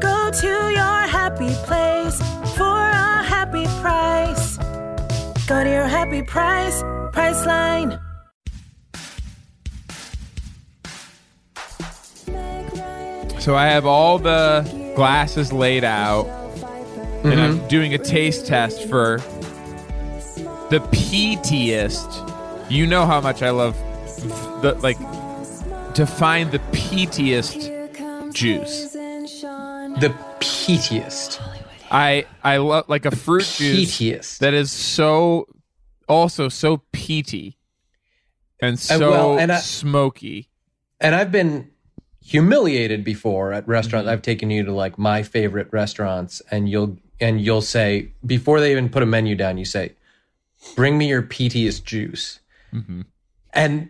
Go to your happy place for a happy price. Go to your happy price, Priceline. So I have all the glasses laid out, and I'm mm-hmm. doing a taste test for the peatiest. You know how much I love the like to find the peatiest juice. The peatiest. I I love like a fruit juice Peatiest. that is so also so peaty and so well, and I- smoky. And I've been humiliated before at restaurants. Mm-hmm. I've taken you to like my favorite restaurants, and you'll and you'll say before they even put a menu down, you say, "Bring me your peatiest juice," Mm-hmm. and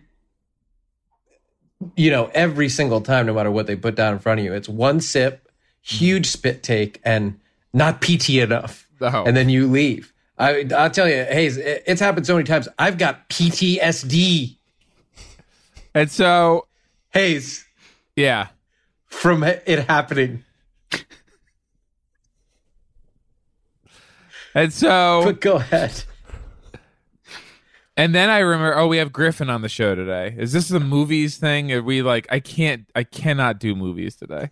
you know every single time, no matter what they put down in front of you, it's one sip, huge spit take, and not peaty enough, Oh. and then you leave. I, I'll tell you, Hayes, it's happened so many times. I've got PTSD. And so Hayes, yeah. from it happening. And so But go ahead. And then I remember, oh, we have Griffin on the show today. Is this the movies thing? Are we like, I can't, I cannot do movies today.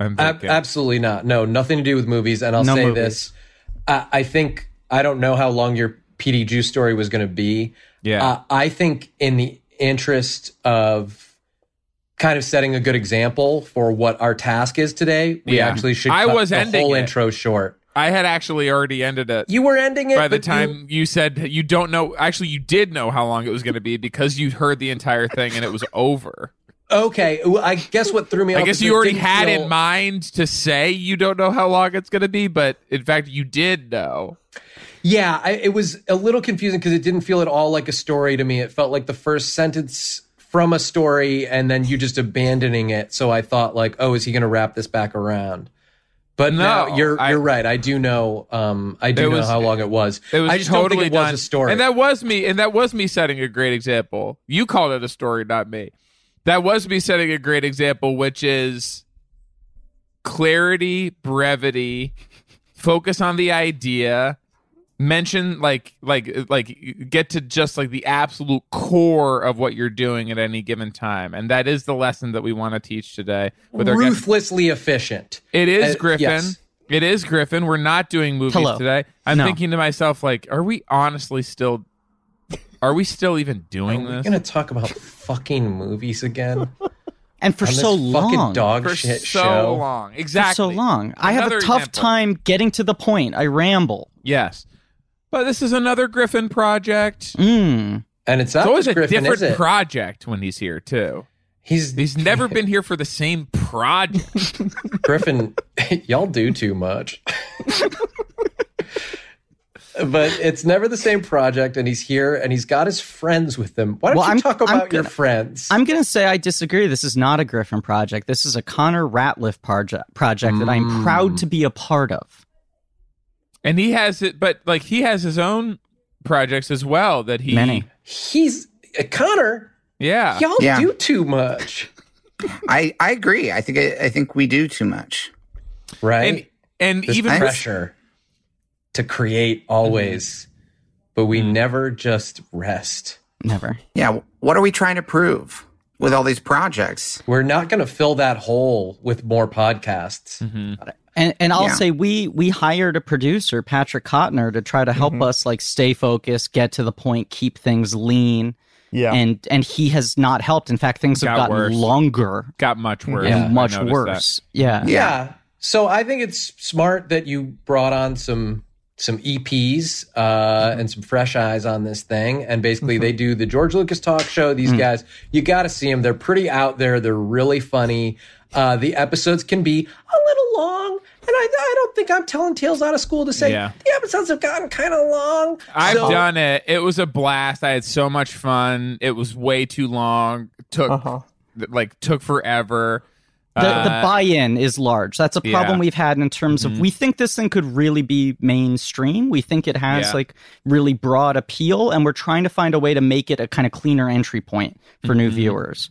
I'm Ab- absolutely not. No, nothing to do with movies. And I'll No say movies. this: I, I think I don't know how long your PD Juice story was going to be. Yeah. Uh, I think in the interest of kind of setting a good example for what our task is today, we Yeah. actually should. I cut was the ending whole it. intro short. I had actually already ended it You were ending it by the but you- time you, said you don't know. Actually, you did know how long it was going to be because you heard the entire thing and it was over. Okay, well, I guess what threw me off. I guess you already had feel- in mind to say you don't know how long it's going to be, but in fact, you did know. Yeah, I, it was a little confusing because it didn't feel at all like a story to me. It felt like the first sentence from a story and then you just abandoning it. So I thought like, oh, is he going to wrap this back around? But No, no, you're I- you're right. I do know. Um, I do know was- how long it was. It was I just totally think it done. was a story. and that was me. And that was me setting a great example. You called it a story, not me. That was me setting a great example, which is clarity, brevity, focus on the idea, mention like like like get to just like the absolute core of what you're doing at any given time, and that is the lesson that we want to teach today. With our guest- Ruthlessly efficient. it is Uh, Griffin. yes. It is Griffin. We're not doing movies Hello. today. I'm No. thinking to myself, like, are we honestly still? Are we still even doing this? We're this gonna talk about fucking movies again And for so long. fucking dog for shit so show. long? for Exactly. so long. I have a tough example. time getting to the point. I ramble. Yes, but this is another Griffin project. Mm. And it's not It's always a Griffin, different project when he's here too. He's He's never been here for the same project. Griffin, y'all do too much. But it's never the same project, and he's here and he's got his friends with him. Why don't Well, you I'm- talk I'm about your gonna- friends? I'm going to say I disagree. This is not a Griffin project. This is a Connor Ratliff project, project that I'm proud to be a part of. and he has it, but like he has his own projects as well that he Many. he's uh, Connor. Yeah, Y'all Yeah. do too much, I, I agree. I think I, I think we do too much. right? and and even pressure to create always, but we never just rest. Never. Yeah. What are we trying to prove with all these projects? We're not going to fill that hole with more podcasts. And and I'll Yeah. say we we hired a producer, Patrick Cotnoir, to try to help Mm-hmm. us like stay focused, get to the point, keep things lean. Yeah. And and he has not helped. In fact, things have gotten worse. longer got much worse. and I much noticed worse. Yeah. Yeah. So I think it's smart that you brought on some some EPs uh, and some fresh eyes on this thing. And basically, they do the George Lucas talk show. These guys, you got to see them. They're pretty out there. They're really funny. Uh, the episodes can be a little long And I, I don't think I'm telling tales out of school to say Yeah. the episodes have gotten kind of long. I've So- done it. It was a blast. I had so much fun. It was way too long. Took Uh-huh. like took forever. The, the Uh, buy-in is large. That's a problem yeah. Mm-hmm. we've had in terms of we think this thing could really be mainstream. We think it has Yeah. like really broad appeal, and we're trying to find a way to make it a kind of cleaner entry point for Mm-hmm. new viewers.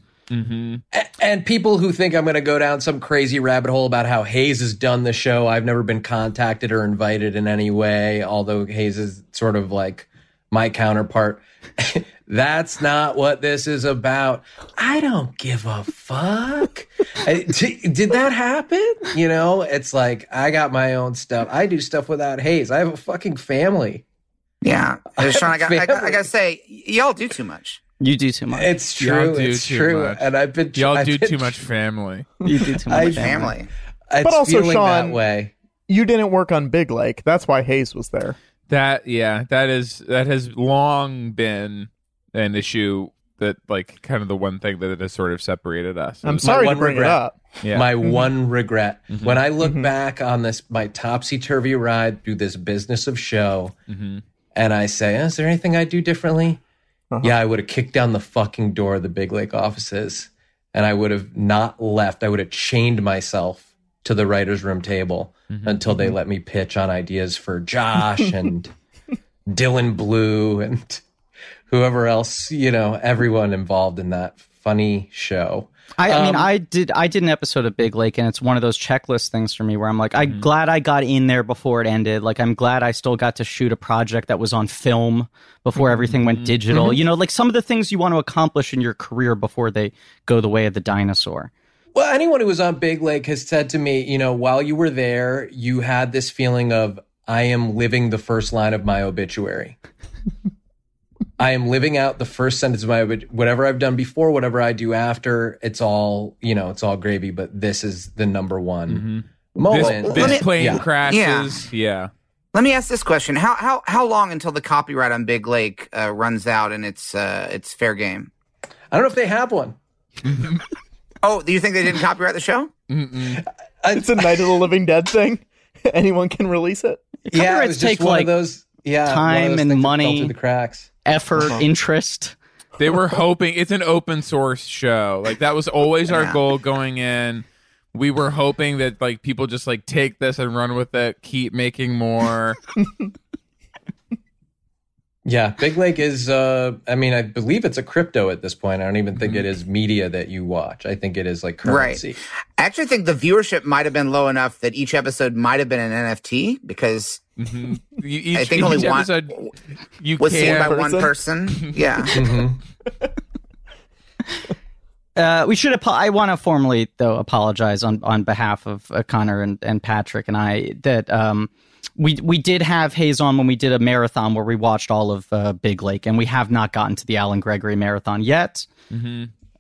And people who think I'm going to go down some crazy rabbit hole about how Hayes has done the show, I've never been contacted or invited in any way, although Hayes is sort of like my counterpart. That's not what this is about. I don't give a fuck. I- d- Did that happen? You know, it's like I got my own stuff. I do stuff without Hayes. I have a fucking family. Yeah, Uh, Sean, I got, I, got, I gotta say, y'all do too much. You do too much. It's Y'all true. do It's too true. much. And I've been y'all I've do been- too much family. you do too much. Family. It's But also, Sean- that way. You didn't work on Big Lake. That's why Hayes was there. That yeah, that is that has long been an issue that like kind of the one thing that has sort of separated us. I'm sorry to bring regret. it up. yeah. my one regret Mm-hmm. when i look back on this my topsy-turvy ride through this business of show Mm-hmm. and i say is there anything i'd do differently Uh-huh. yeah i would have kicked down the fucking door of the big lake offices and i would have not left i would have chained myself to the writers room table Mm-hmm. until they let me pitch on ideas for josh and dylan blue and whoever else you know everyone involved in that funny show I, I mean, Um, I did. I did an episode of Big Lake, and it's one of those checklist things for me where I'm like, Mm-hmm. I'm glad I got in there before it ended. Like, I'm glad I still got to shoot a project that was on film before everything went digital. Mm-hmm. You know, like some of the things you want to accomplish in your career before they go the way of the dinosaur. Well, anyone who was on Big Lake has said to me, you know, while you were there, you had this feeling of, I am living the first line of my obituary. I am living out the first sentence of my obit- whatever I've done before, whatever I do after. It's all you know, it's all gravy. But this is the number one this, moment. this me- plane yeah. crashes. Yeah. Let me ask this question: How how how long until the copyright on Big Lake uh, runs out and it's uh, it's fair game? I don't know if they have one. Oh, do you think they didn't copyright the show? It's a Night of the Living Dead thing. Anyone can release it. yeah, it Copyrights was just take, one like, of those. Yeah, one of time those and things that fell money. through the cracks. Effort, Uh-huh. interest. They were hoping it's an open source show. Like that was always our goal going in. We were hoping that like people just like take this and run with it, keep making more. Yeah, Big Lake is. Uh, I mean, I believe it's a crypto at this point. I don't even think it is media that you watch. I think it is like currency. Right. I actually think the viewership might have been low enough that each episode might have been an NFT because Mhm. You- Each, I think only one episode you was seen can by one person. Yeah. Uh, we should. Apo- I want to formally, though, apologize on on behalf of uh, Connor and, and Patrick and I that um, we we did have Hayes on when we did a marathon where we watched all of uh, Big Lake, and we have not gotten to the Alan Gregory marathon yet.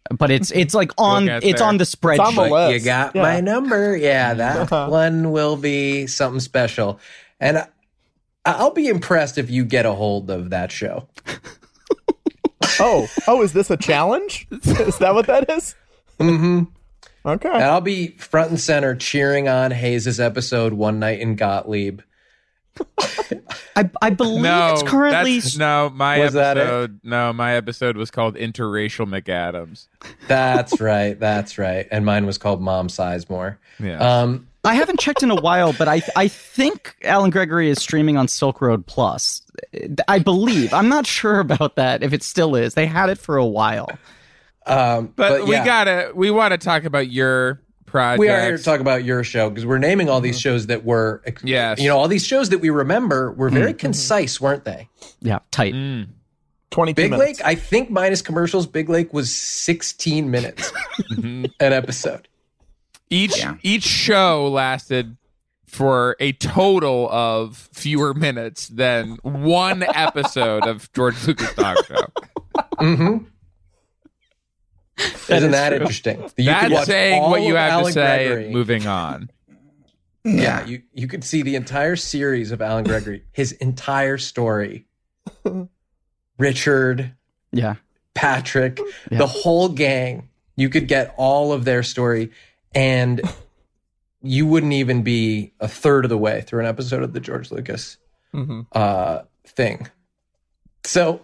But it's it's like on get it's there. on the spreadsheet. on the. You got Yeah. my number. Yeah, that one will be something special. And I, I'll be impressed if you get a hold of that show. Oh, oh, is this a challenge? is that what that is? Mm-hmm. Okay. And I'll be front and center cheering on Hayes' episode One Night in Gottlieb. I, I believe No, it's currently no. My Was that it? episode, no, my episode was called Interracial McAdams. That's right. That's right. And mine was called Mom Sizemore. Yeah, Um, I haven't checked in a while, but I I think Alan Gregory is streaming on Silk Road Plus. I believe. I'm not sure about that if it still is. They had it for a while. um, but, we yeah. gotta, we want to talk about your project. We are here to talk about your show because we're naming all Mm-hmm. these shows that were, Yes. you know, all these shows that we remember were very Mm-hmm. concise, weren't they? Yeah, tight. Mm. 22 Big minutes. Lake, I think minus commercials, Big Lake was 16 minutes Mm-hmm. an episode. Each Yeah. each show lasted for a total of fewer minutes than one episode of George Lucas Talk Show. Mm-hmm. Isn't is that true. interesting? You could That's saying what you of have Alan to say. Gregory. and moving on. Yeah, you you could see the entire series of Alan Gregory, his entire story. Richard, Yeah. Patrick, Yeah. the whole gang. You could get all of their story and you wouldn't even be a third of the way through an episode of the George Lucas uh, thing. So,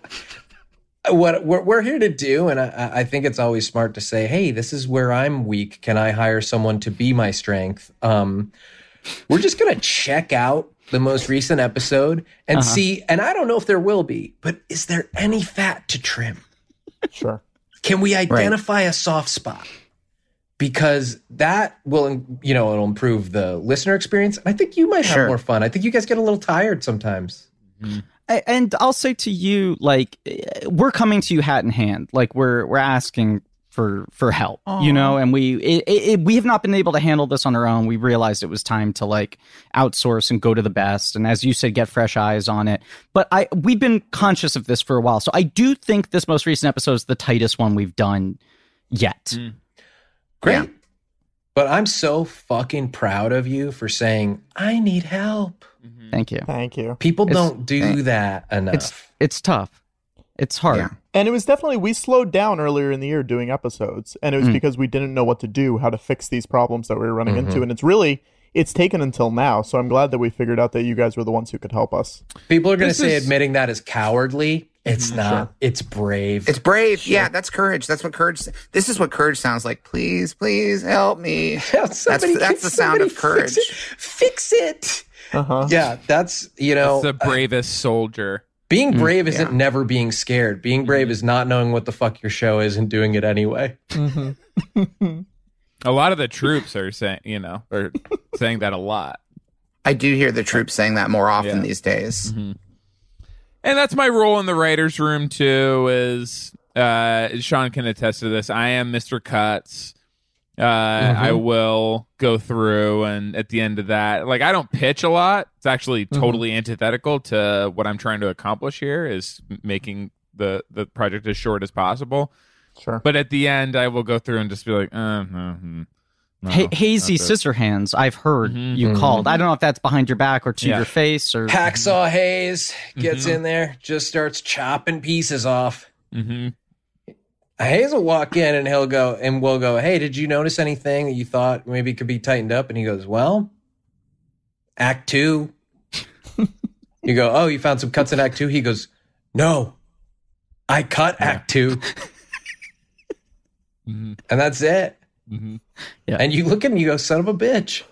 what what we're here to do, and I, I think it's always smart to say, "Hey, this is where I'm weak. Can I hire someone to be my strength?" Um, we're just gonna check out the most recent episode and see. And I don't know if there will be, but is there any fat to trim? Sure. Can we identify a soft spot? Because that will, you know, it'll improve the listener experience. I think you might have Sure. more fun. I think you guys get a little tired sometimes. A- and I'll say to you, like, eh, we're coming to you hat in hand. Like, we're we're asking for for help, you know. And we it, it, it- we have not been able to handle this on our own. We realized it was time to like outsource and go to the best. And as you said, get fresh eyes on it. But I we've been conscious of this for a while, so I do think this most recent episode is the tightest one we've done yet. Great. Yeah. But I'm so fucking proud of you for saying, I need help. Mm-hmm. Thank you. Thank you. People It's- don't do eh, that enough. It's it's tough. It's hard. Yeah. And it was definitely we slowed down earlier in the year doing episodes, and it was mm. because we didn't know what to do, how to fix these problems that we were running into, mm-hmm. and it's really it's taken until now. So I'm glad that we figured out that you guys were the ones who could help us. People are going to say is- admitting that is cowardly. It's Mm-hmm. not. It's brave. It's brave. Yeah, that's courage. That's what courage. This is what courage sounds like. Please, please help me. Yeah, somebody- that's the sound of courage. Fix it. Fix it. Uh-huh. Yeah, that's, you know, It's the bravest soldier. being brave isn't yeah. never being scared. Being brave is not knowing what the fuck your show is and doing it anyway. A lot of the troops are saying, you know, are saying that a lot. I do hear the troops saying that more often Yeah. these days. And that's my role in the writers' room too. Is uh, Sean can attest to this. I am Mr. Cuts. Uh, I will go through, and at the end of that, like I don't pitch a lot. It's actually totally antithetical to what I'm trying to accomplish here. Is making the the project as short as possible. Sure. But at the end, I will go through and just be like, uh, no, hmm, no, Ha- hazy not scissor hands. I've heard Mhm. you called. I don't know if that's behind your back or to Yeah. your face or Hacksaw Hayes gets Mm-hmm. in there, just starts chopping pieces off. Mhm. Hayes will walk in and he'll go, and we'll go, Hey, did you notice anything that you thought maybe could be tightened up? And he goes, Well, Act two. you go, Oh, you found some cuts in Act two? He goes, No, I cut Act two. Mhm. And that's it. Mhm. Yeah. And you look at him, you go, Son of a bitch.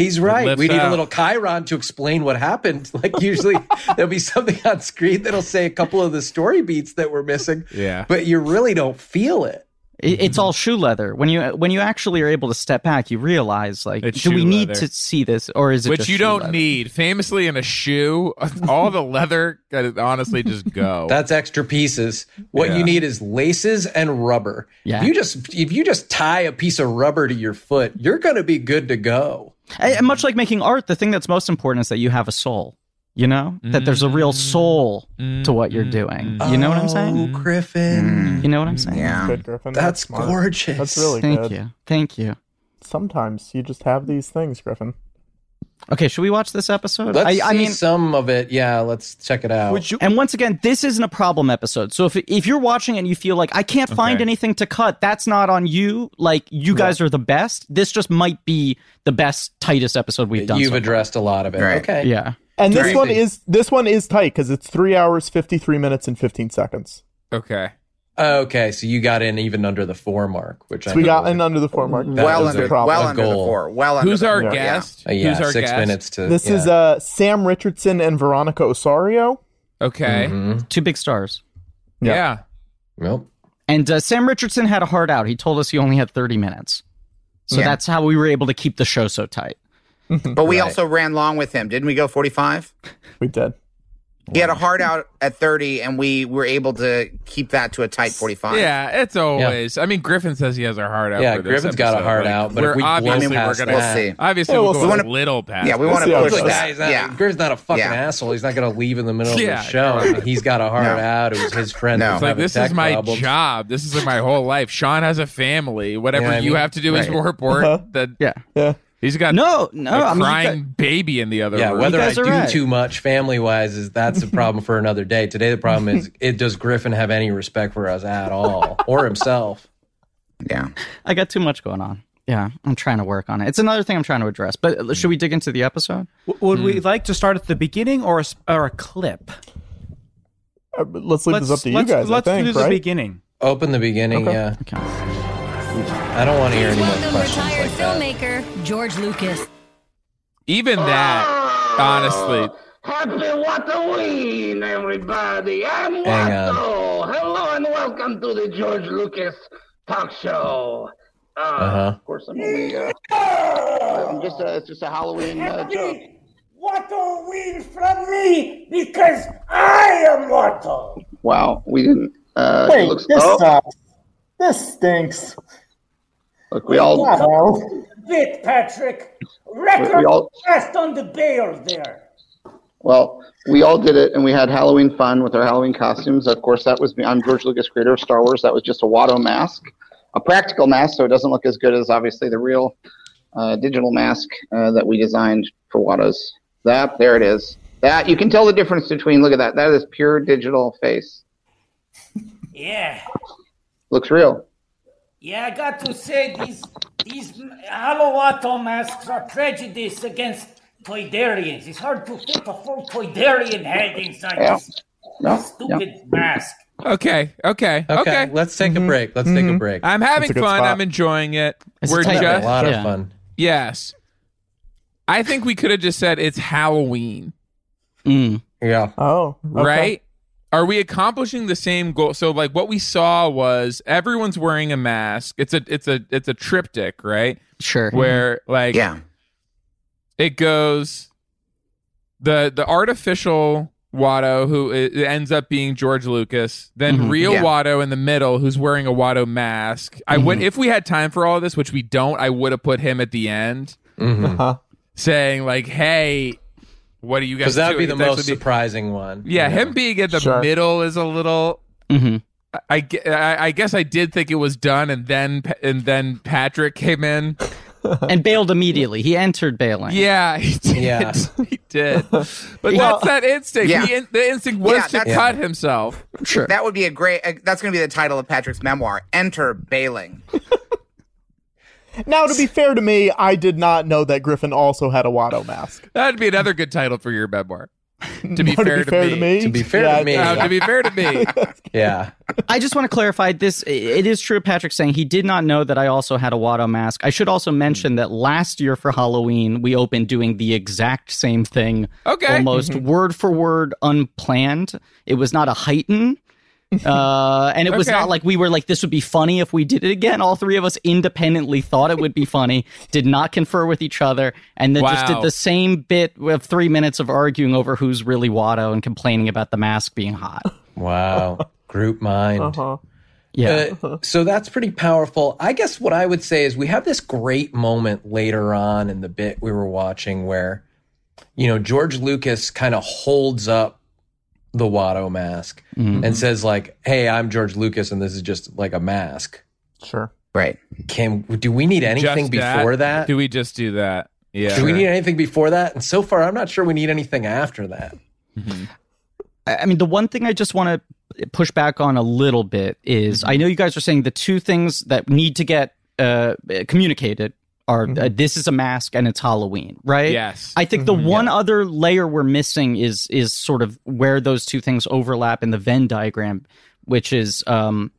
He's right. We need a little Chiron to explain what happened. Like usually there'll be something on screen that'll say a couple of the story beats that we're missing. Yeah. But you really don't feel it. It- it's mm-hmm. all shoe leather. When you when you actually are able to step back, you realize like, It's do we shoe need leather. to see this, or is it Which just you shoe don't leather? need. Famously, in a shoe, all the leather could honestly just go. That's extra pieces. What Yeah. you need is laces and rubber. Yeah. If you just if you just tie a piece of rubber to your foot, you're gonna be good to go. And and much like making art, the thing that's most important is that you have a soul. You know that there's a real mm. soul to what you're mm. doing. You mm. know what I'm Oh, saying? Griffin. You know what I'm saying? Yeah. Good, Griffin. That's smart. gorgeous. That's really Thank good. you. Thank you. Sometimes you just have these things, Griffin. Okay, should we watch this episode? Let's I, I see mean, some of it. Yeah, let's check it out. and once again, this isn't a problem episode. So if if you're watching and you feel like I can't find Okay. anything to cut, that's not on you. Like you guys are the best. This just might be the best, tightest episode we've done. You've so far. addressed a lot of it. Right. Okay. Yeah. And this one is this one is tight because it's three hours, fifty three minutes, and fifteen seconds. okay. Okay, so you got in even under the four mark, which I So we got in under the four mark. That well was under, a- well problem. under the goal. four. Well under. Who's the our four. Yeah. guest? Uh, yeah, Who's our six guest? minutes to. This yeah. is uh, Sam Richardson and Veronica Osorio. Okay. Mhm. Two big stars. Yeah. Yeah. Nope. And uh, Sam Richardson had a hard out. He told us he only had 30 minutes. So Yeah. that's how we were able to keep the show so tight. But we Right. also ran long with him. Didn't we go 45? We did. He had a hard out at 30, and we were able to keep that to a tight 45. Yeah, it's always. I mean, Griffin says he has a heart out. Yeah, for this Griffin's got a episode. heart Like, out, but we're if we blow obviously we're gonna We'll that- see. obviously Yeah, we'll we'll go see. a little past. Yeah, we want to push it goes. Look, that. guys, not, yeah. Griffin's not a fucking Yeah. asshole. He's not going to leave in the middle Yeah, of the show. right. He's got a heart No. out. It was his friend. No. It's like this is my problems. job. This is my whole life. Sean has a family. Whatever Yeah, I you have to do is right. report Uh-huh. that Yeah. Yeah. He's got No, no. a I mean, crying got- baby in the other Yeah, room. whether I do right. too much family wise is that's a problem for another day. Today the problem is it does Griffin have any respect for us at all or himself? Yeah. I got too much going on. Yeah, I'm trying to work on it. It's another thing I'm trying to address. But uh, should we dig into the episode? W- Would we like to start at the beginning or a, s- or a clip? Uh, let's leave this up to you let's, guys. Let's I think, do the right? beginning. Open the beginning, Okay. yeah. Okay. I don't want to hear any more Welcome questions retired like that. filmmaker George Lucas. Even that, honestly, Happy Halloween, everybody. I'm Hang Watto. Hello and welcome to the George Lucas talk show. Uh, Uh-huh. Of course, I'm only. Uh, I'm just. A, it's just a Halloween uh, joke. Halloween from me because I am Watto. Wow, we didn't. Uh, it Wait, looks, this oh, sucks. This stinks. Look, we all. Wow. Bit, Patrick. Record We- we all- fast on the bail there. Well, we all did it, and we had Halloween fun with our Halloween costumes. Of course, that was me. I'm George Lucas, creator of Star Wars. That was just a Watto mask, a practical mask, so it doesn't look as good as obviously the real uh, digital mask uh, that we designed for Watto's. That there it is. That you can tell the difference between. Look at that. That is pure digital face. Yeah. Looks real. Yeah, I got to say these these Halloween masks are prejudice against Toydarians. It's hard to fit a full Toydarian head inside Yeah. this No, stupid mask. okay, okay, Okay, okay. let's take Mm-hmm. a break. Let's take a break. I'm having That's a good fun. spot. I'm enjoying it. It's We're just a lot yeah. of fun. yes. I think we could have just said it's Halloween, Mm. Yeah. Oh, okay. right? Are we accomplishing the same goal? So, like, what we saw was everyone's wearing a mask. It's a, it's a, it's a triptych, right? Sure. Where like Yeah. it goes the the artificial Watto who it it ends up being George Lucas, then Mhm. real Yeah. Watto in the middle who's wearing a Watto mask. I would if we had time for all of this, which we don't, I would have put him at the end Mm-hmm. Uh-huh. saying like, "Hey, what do you guys?" Because that would be the most actually- surprising one. yeah, you know? him being in the Sure. middle is a little. hmm I, I I guess I did think it was done, and then and then Patrick came in. And bailed immediately. He entered bailing. Yeah, he did. Yeah. he did. But Well, that's that instinct. yeah. He in, the instinct was Yeah, to that's- cut himself. Sure. That would be a great. Uh, that's going to be the title of Patrick's memoir. Enter bailing. Now, to be fair to me, I did not know that Griffin also had a Watto mask. That'd be another good title for your memoir. To be, No, fair, to, me. To be fair Yeah, to me. No, to be fair to me. Yeah. I just want to clarify this. It is true, Patrick saying he did not know that I also had a Watto mask. I should also mention that last year for Halloween, we opened doing the exact same thing. Okay. Almost mm-hmm. word for word, unplanned. It was not a heighten. Uh, and it was Okay. not like we were like, this would be funny if we did it again. All three of us independently thought it would be funny, did not confer with each other, and then just did the same bit of three minutes of arguing over who's really Watto and complaining about the mask being hot. Wow. Group mind. Uh-huh. Yeah. Uh, so that's pretty powerful. I guess what I would say is we have this great moment later on in the bit we were watching where, you know, George Lucas kind of holds up the Watto mask Mhm. and says like, "Hey, I'm George Lucas, and this is just like a mask." Sure. Right. Can do we need anything Just before that? Do we just do that? Yeah. Do we need anything before that? And so far, I'm not sure we need anything after that. I I mean, the one thing I just want to push back on a little bit is I know you guys are saying the two things that need to get uh, communicated are uh, this is a mask and it's Halloween, right? Yes. I think the one other layer we're missing is is sort of where those two things overlap in the Venn diagram, which is um,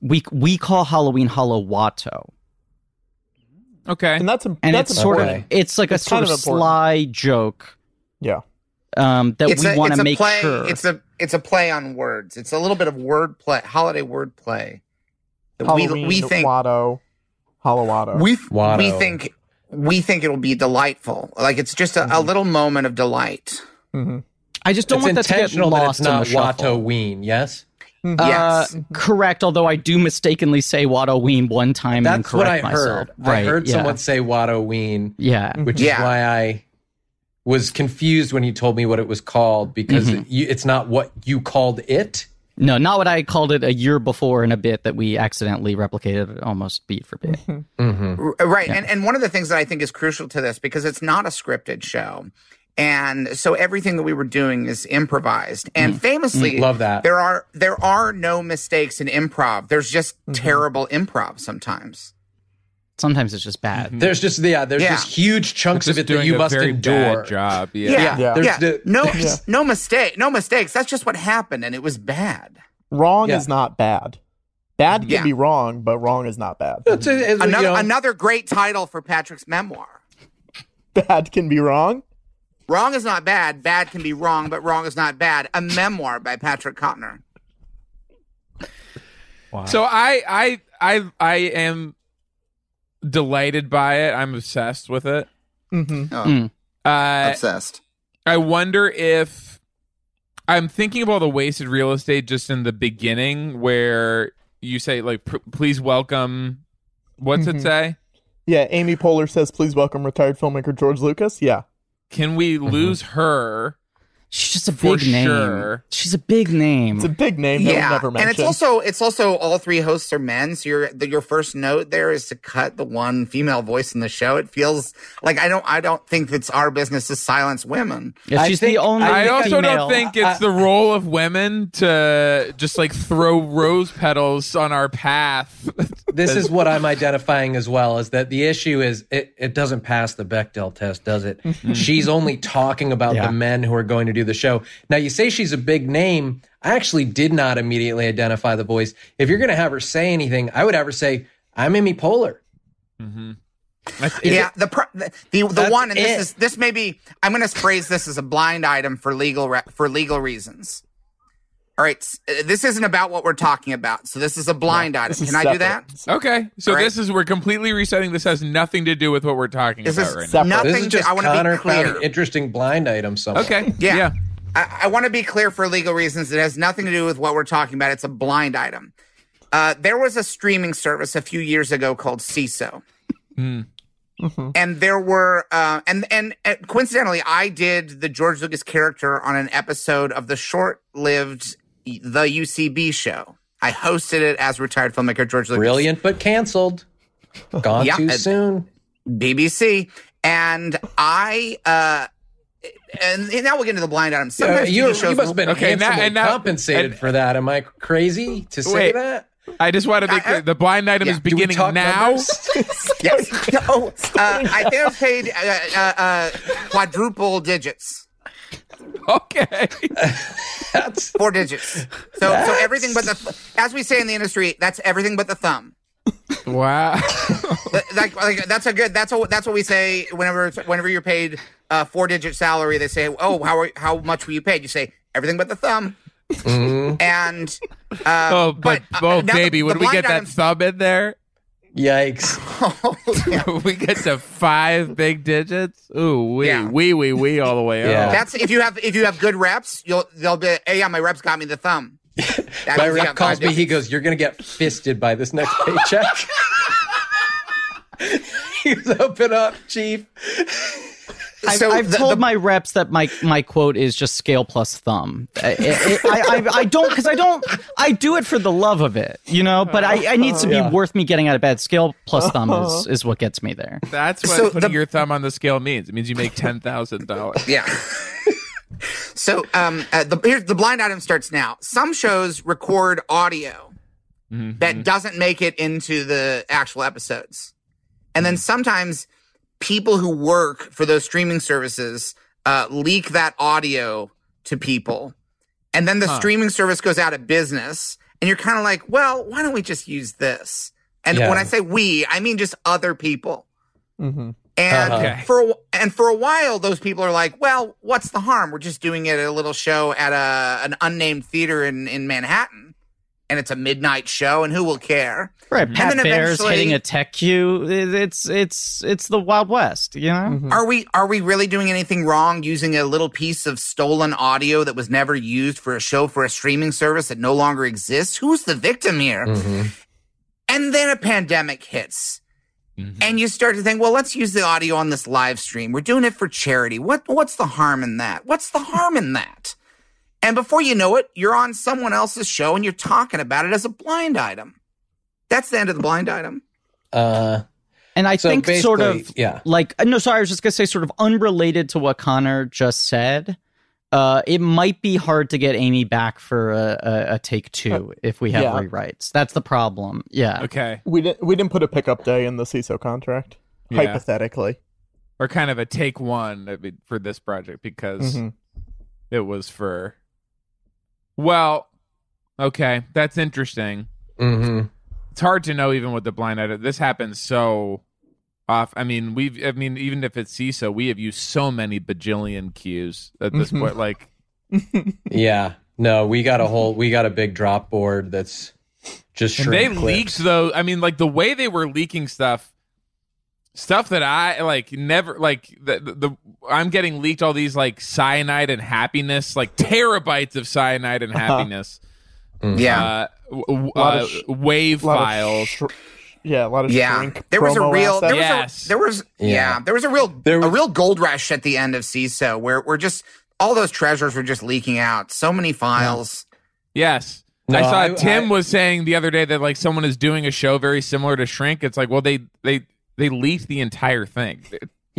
we we call Halloween Hallowatto, Okay. And that's a, and that's it's sort important. of it's like It's a sort of, of important. sly joke Yeah. um, that it's we want to make play. sure. It's a it's a play on words. It's a little bit of word play, holiday word play. that Halloween, we we think Watto, Hallowatto. we Watto. we think we think it'll be delightful. Like it's just a, a little moment of delight. Mhm. I just don't it's want that to get intentional that lost it's not in the shuffle. Watto Ween. Yes, Uh, Yes. correct. Although I do mistakenly say Wattoween one time and that's what I correct myself. heard. I heard yeah. someone say Watto Ween. Yeah. which Yeah. is why I was confused when you told me what it was called because Mm-hmm. it, you, it's not what you called it. No, not what I called it a year before in a bit that we accidentally replicated almost beat for beat. Mm-hmm. Mm-hmm. R- uh, Right. And and one of the things that I think is crucial to this because it's not a scripted show. And so everything that we were doing is improvised. And mm. famously mm. Love that. there are there are no mistakes in improv. There's just mm-hmm. terrible improv sometimes. Sometimes it's just bad. Mm-hmm. There's just yeah, there's Yeah. just huge chunks It's of it that you a must very endure. bad job. Yeah. Yeah, Yeah, yeah. there's the- no, Yeah. no mistake, no mistakes. That's just what happened, and it was bad. Wrong Yeah. is not bad. Bad can Yeah. be wrong, but wrong is not bad. It's a- it's a, you Another know, another great title for Patrick's memoir. Bad can be wrong. Wrong is not bad. Bad can be wrong, but wrong is not bad. A memoir by Patrick Cotnoir. So I I I I am delighted by it. I'm obsessed with it. hmm Oh, Mm. Uh, obsessed. I wonder if I'm thinking of all the wasted real estate just in the beginning where you say like pr- please welcome what's it Mhm. say? Yeah, Amy Poehler says, "Please welcome retired filmmaker George Lucas." Yeah, Can we lose her? She's just a For big name. sure. She's a big name. it's a big name that yeah, we never and it's also it's also all three hosts are men. So your the, your first note there is to cut the one female voice in the show. It feels like I don't I don't think it's our business to silence women. Yeah, I she's think- the only. I also female- don't think it's the role of women to just like throw rose petals on our path. this is what I'm identifying as well is that the issue is it, it doesn't pass the Bechdel test, does it? Mm-hmm. she's only talking about Yeah. the men who are going to do the show. Now, you say she's a big name. I actually did not immediately identify the voice. If you're going to have her say anything, I would have her say, I'm Amy Poehler. Mm-hmm. yeah, the the the, one, and this it. is this may be. I'm going to phrase this as a blind item for legal re- for legal reasons. All right, uh, this isn't about what we're talking about, so this is a blind item. This is Can I do that? Okay, so All right. this is we're completely resetting. This has nothing to do with what we're talking This about is right separate. nothing. This is just to, I want to Connor be found clear. an interesting blind item now. somewhere. Okay, Yeah. yeah. I, I want to be clear for legal reasons. It has nothing to do with what we're talking about. It's a blind item. Uh, there was a streaming service a few years ago called Seeso. And there were, uh, and, and uh, coincidentally, I did the George Lucas character on an episode of the short-lived The UCB show. I hosted it as retired filmmaker George Lucas. Brilliant, but canceled. Gone Yeah, too uh, soon. BBC. And I, uh, and, and now we'll get into the blind item. Uh, Sometimes you, TV shows you must have been Okay, now- handsomely and now- compensated and- for that. Am I crazy to say Wait. that? I just want to make I- I- clear the blind item Yeah. is Do we beginning talk now. Yes. Oh, uh, I think I was paid uh, uh, uh, quadruple digits, okay. That's four digits. So, so everything but the, th- as we say in the industry, that's everything but the thumb. Wow. Like, like that's a good. That's a, that's what we say whenever whenever you're paid a four digit salary. They say, "Oh, how are, how much were you paid?" You say everything but the thumb. And uh, oh, but, uh, oh, the- baby, the when we blind get that thumb in there, yikes. Oh, we get to five big digits. Ooh, wee, Yeah. wee, wee, wee, all the way Yeah. up. That's if you have if you have good reps, you'll they'll be. Hey, yeah, my reps got me the thumb. That My rep calls five me. He goes, "You're gonna get fisted by this next paycheck." He's open up, chief. I've, So I've the- told the- my reps that my my quote is just scale plus thumb. I, I, I, I don't because I don't I do it for the love of it, you know. But I, I need to be Yeah. worth me getting out of bed. Scale plus thumb is, is what gets me there. That's what So putting the- your thumb on the scale means. It means you make ten thousand dollars. Yeah. so um, uh, the here's the blind item starts now. Some shows record audio that doesn't make it into the actual episodes, and then sometimes people who work for those streaming services uh, leak that audio to people, and then the streaming service goes out of business, and you're kind of like, well, why don't we just use this? And Yeah. when I say we, I mean just other people. hmm And Uh-huh. For a, and for a while, those people are like, "Well, what's the harm? We're just doing it at a little show at a an unnamed theater in in Manhattan, and it's a midnight show, and who will care?" Right, mm-hmm. Pat then Bear's eventually- hitting a tech cue. It's it's it's the Wild West, you know. Mm-hmm. Are we are we really doing anything wrong using a little piece of stolen audio that was never used for a show for a streaming service that no longer exists? Who's the victim here? Mm-hmm. And then a pandemic hits. Mm-hmm. And you start to think, well, let's use the audio on this live stream. We're doing it for charity. What what's the harm in that? What's the harm in that? And before you know it, you're on someone else's show and you're talking about it as a blind item. That's the end of the blind item. Uh, And I So think sort of yeah. like uh, no, sorry, I was just gonna say sort of unrelated to what Connor just said. Uh, it might be hard to get Amy back for a, a, a take two if we have yeah. rewrites. That's the problem. Yeah. Okay. We didn't we didn't put a pickup day in the Seeso contract. Yeah. Hypothetically. Or kind of a take one for this project because Mhm. it was for. Well, okay, that's interesting. Mm-hmm. It's hard to know even with the blind item. This happens so off. I mean, we've. I mean, even if it's Seeso, we have used so many bajillion cues at this point. Like, Yeah. No, we got a whole we got a big drop board that's just and they clips. leaked though. I mean, like the way they were leaking stuff, stuff that I like never like. The, the, the I'm getting leaked all these like cyanide and happiness, like terabytes of cyanide and Uh-huh. happiness. Yeah. uh, w- w- Lot uh, of sh- wave files. sh- yeah, a lot of yeah, shrink there was a real there assets. was a, there was yeah. Yeah. there was a real There a real gold rush at the end of Seeso where we're just all those treasures were just leaking out. So many files. Yes. No, I saw I- Tim I- was saying the other day that like someone is doing a show very similar to Shrink. It's like, well, they they they leaked the entire thing.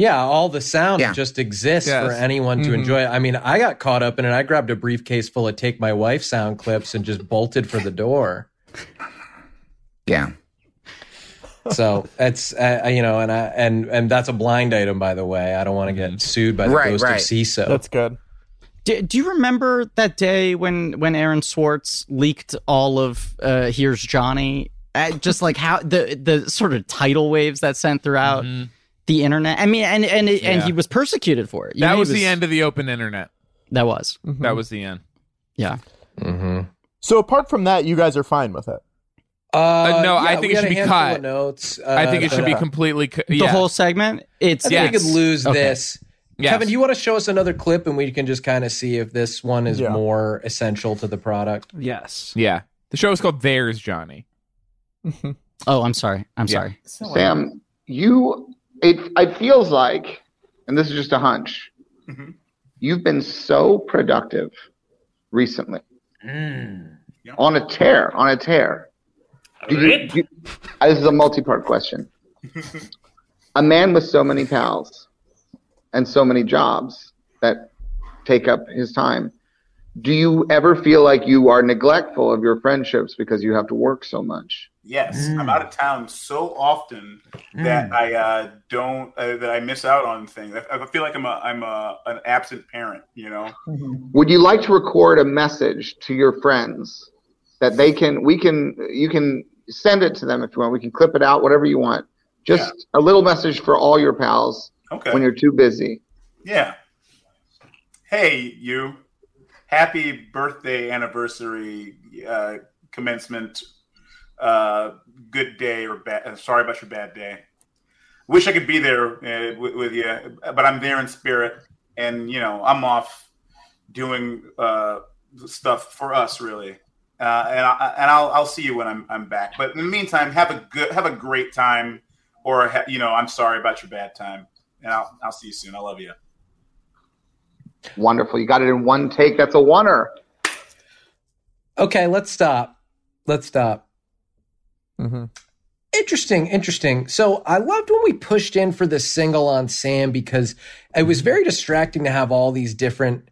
Yeah, all the sound Yeah. just exists Yes. for anyone to Mhm. enjoy. I mean, I got caught up in it. I grabbed a briefcase full of "Take My Wife" sound clips and just bolted for the door. Yeah. So it's uh, you know, and I and and that's a blind item, by the way. I don't want to get sued by the Right, ghost right. of Seeso. That's good. Do, do you remember that day when when Aaron Swartz leaked all of uh, "Here's Johnny"? Uh, just like how the the sort of tidal waves that sent throughout the internet. I mean, and and it, and Yeah. he was persecuted for it. You that know, he was, the end of the open internet. That was That was the end. yeah. mm-hmm. So apart from that, you guys are fine with it. Uh, no, I think it should be handful cut. of Notes. I think uh, it should but, be uh, completely. cu- The whole segment. It's I think we could lose Okay. this. Yes. Kevin, do you want to show us another clip and we can just kind of see if this one is Yeah. more essential to the product? Yes. Yeah. The show is called There's Johnny. oh, I'm sorry. I'm Yeah. sorry. Sam, you it it feels like, and this is just a hunch, Mhm. you've been so productive recently Mm. on a tear, on a tear. Do you, do- uh, this is a multi-part question. a man with so many pals and so many jobs that take up his time. Do you ever feel like you are neglectful of your friendships because you have to work so much? Yes, Mm. I'm out of town so often that I uh, don't uh, that I miss out on things. I, I feel like I'm a I'm a an absent parent. You know. Would you like to record a message to your friends that they can we can you can send it to them if you want. We can clip it out, whatever you want. Just a little message for all your pals Okay. when you're too busy. Yeah. Hey, you. Happy birthday, anniversary, uh, commencement, uh, good day or bad. Uh, sorry about your bad day. Wish I could be there uh, with, with you, but I'm there in spirit, and you know I'm off doing uh, stuff for us, really. Uh, and I, and I'll I'll see you when I'm I'm back. But in the meantime, have a good have a great time, or ha- you know I'm sorry about your bad time, and I'll I'll see you soon. I love you. Wonderful. You got it in one take. That's a oneer. Okay, let's stop. Let's stop. Mm-hmm. Interesting, interesting. So I loved when we pushed in for the single on Sam because it was mm-hmm. very distracting to have all these different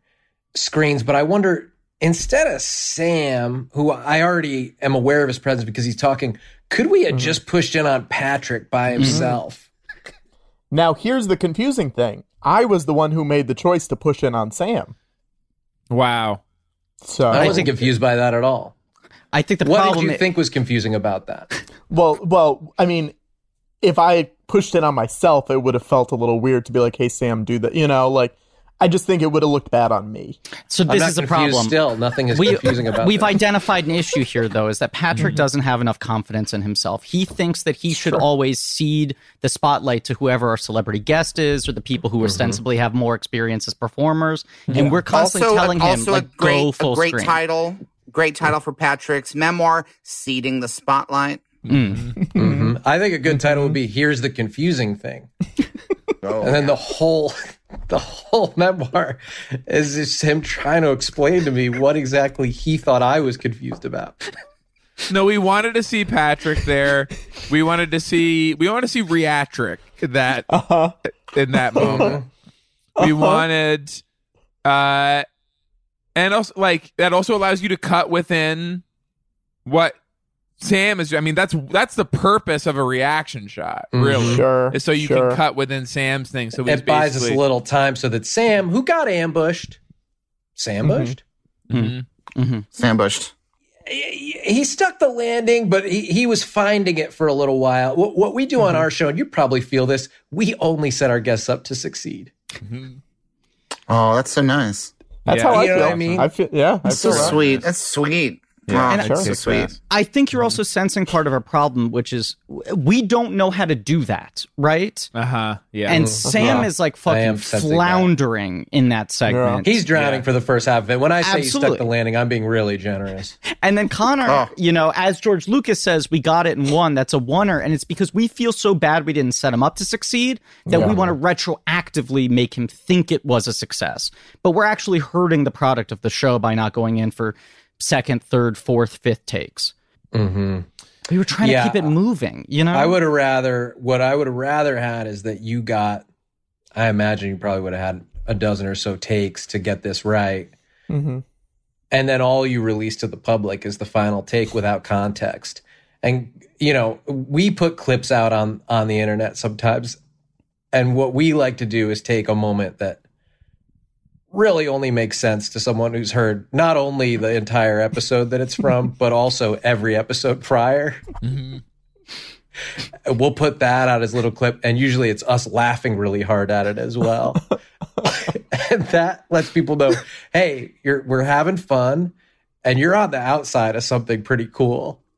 screens. But I wonder, instead of Sam, who I already am aware of his presence because he's talking, could we have mm-hmm. just pushed in on Patrick by mm-hmm. himself? Now here's the confusing thing. I was the one who made the choice to push in on Sam. Wow. So I wasn't confused by that at all. I think the what problem did you i- think was confusing about that? Well, well, I mean, if I pushed it on myself, it would have felt a little weird to be like, "Hey, Sam, do that." You know, like I just think it would have looked bad on me. So I'm this not is a problem. Still, nothing is confusing about We've this. identified an issue here, though, is that Patrick Mm-hmm. doesn't have enough confidence in himself. He thinks that he should always cede the spotlight to whoever our celebrity guest is, or the people Mm-hmm. who ostensibly have more experience as performers. And we're constantly also, telling him, also like, great, go full a great screen. title, great title for Patrick's memoir, "Seeding the Spotlight." Mhm. I think a good title would be "Here's the confusing thing," Oh, and then the whole the whole memoir is just him trying to explain to me what exactly he thought I was confused about. No, we wanted to see Patrick there. We wanted to see we wanted to see Reatric in that Uh-huh. in that moment. We wanted uh and also like that also allows you to cut within what Sam is. I mean, that's that's the purpose of a reaction shot, mm-hmm. really. Mm-hmm. Sure, is so you sure. can cut within Sam's thing. So it buys us a little time so that Sam, who got ambushed, Sambushed, Mhm. Sambushed. he, he stuck the landing, but he, he was finding it for a little while. What, what we do on our show, and you probably feel this, we only set our guests up to succeed. Oh, that's so nice. That's Yeah. how I You know feel. what I mean? I feel yeah. I That's so sweet. That's sweet. Yeah, And that's I- so sweet. I think you're also sensing part of our problem, which is we don't know how to do that, right? Uh-huh. Yeah. And Sam Yeah. is like fucking sensing that. floundering in that segment. He's drowning Yeah. for the first half of it. When I say he stuck the landing, I'm being really generous. And then Connor, Oh. you know, as George Lucas says, we got it in one. That's a oneer, and it's because we feel so bad we didn't set him up to succeed that we want to retroactively make him think it was a success. But we're actually hurting the product of the show by not going in for second, third, fourth, fifth takes. Mm-hmm. We were trying Yeah. to keep it moving, you know. I would have rather, what I would have rather had is that you got, I imagine you probably would have had a dozen or so takes to get this right. Mhm. and then all you release to the public is the final take without context and you know we put clips out on on the internet sometimes and what we like to do is take a moment that really only makes sense to someone who's heard not only the entire episode that it's from but also every episode prior mm-hmm. we'll put that out as a little clip and usually it's us laughing really hard at it as well and that lets people know hey you're we're having fun and you're on the outside of something pretty cool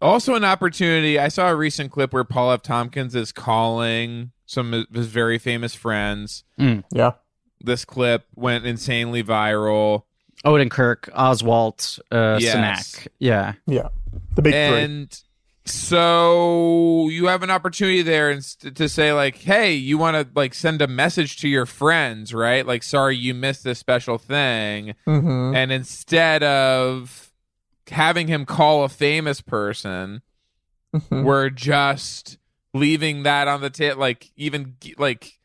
Also, an opportunity. I saw a recent clip where Paul F. Tompkins is calling some of his very famous friends. Mm, yeah. This clip went insanely viral. Odenkirk, Oswalt, uh, Yes. Sinak. Yeah. Yeah. The big three. and so you have an opportunity there and to say like hey you want to like send a message to your friends right like sorry you missed this special thing Mhm. and instead of having him call a famous person Mhm. we're just leaving that on the tip like even like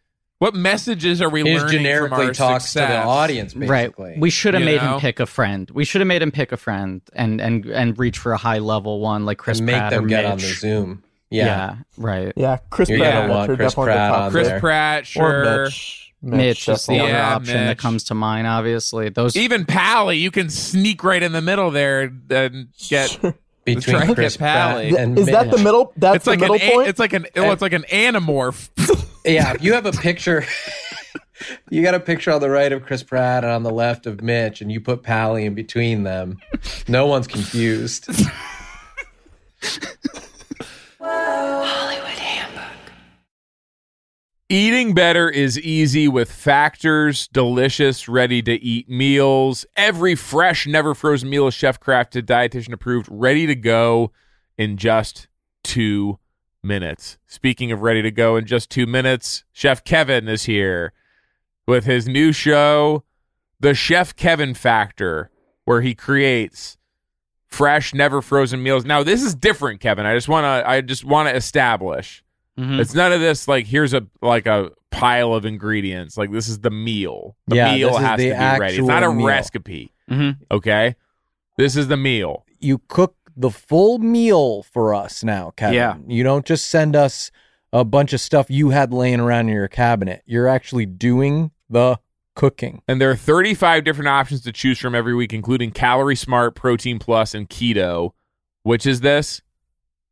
what messages are we He just learning from generically our talks to the success? audience basically Right. We should have You made know? him pick a friend. We should have made him pick a friend and and and reach for a high level one like Chris and make Pratt them or get Mitch. on the zoom Yeah. yeah, right. yeah, Chris You're Pratt gonna and Mitch want Chris definitely Pratt on chris there. pratt Or sure Mitch. Mitch, is the definitely. other Yeah, option that comes to mind. Obviously, those even pally you can sneak right in the middle there and get between Chris get Pally. Pratt and Is that the middle? That's it's the like middle an point. it's like an oh, it's like an anamorph. Yeah if you have a picture you got a picture on the right of Chris Pratt and on the left of Mitch and you put Pally in between them no one's confused Hollywood Handbook. Eating better is easy with Factors delicious, ready to eat meals. Every fresh, never frozen meal is chef crafted, dietitian approved, ready to go in just two minutes. Speaking of ready to go in just two minutes, Chef Kevin is here with his new show, The Chef Kevin Factor, where he creates fresh, never frozen meals. Now, this is different, Kevin. I just want to I just want to establish Mhm. it's none of this like here's a like a pile of ingredients. Like this is the meal. The Yeah, meal has the to be ready. It's not a meal. recipe. Mhm. Okay. This is the meal. you cook the full meal for us now, Kevin. Yeah. You don't just send us a bunch of stuff you had laying around in your cabinet. You're actually doing the cooking. And there are 35 different options to choose from every week, including Calorie Smart, Protein Plus, and Keto. Which is this?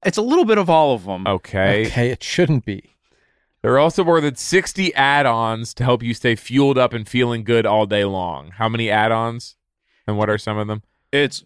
It's a little bit of all of them. Okay. Okay, it shouldn't be. There are also more than 60 add ons to help you stay fueled up and feeling good all day long. How many add ons? And what are some of them? It's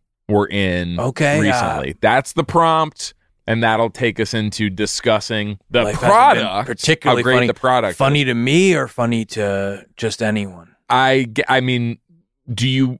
were in Okay, uh, recently. That's the prompt. And that'll take us into discussing the Life hasn't been product, particularly funny. the product. is. Funny to me or funny to just anyone? I I mean, do you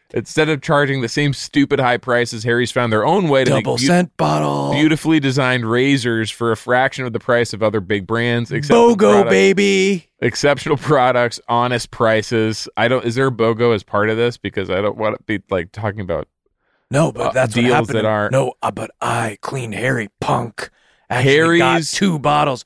Instead of charging the same stupid high prices, Harry's found their own way to Double make beau- scent bottle. beautifully designed razors for a fraction of the price of other big brands. BOGO products- baby. exceptional products, honest prices. I don't. Is there a BOGO as part of this? Because I don't want to be like talking about No, but uh, that's what deals that aren't. No, uh, but I, Clean Harry, punk, actually got Harry's- two bottles.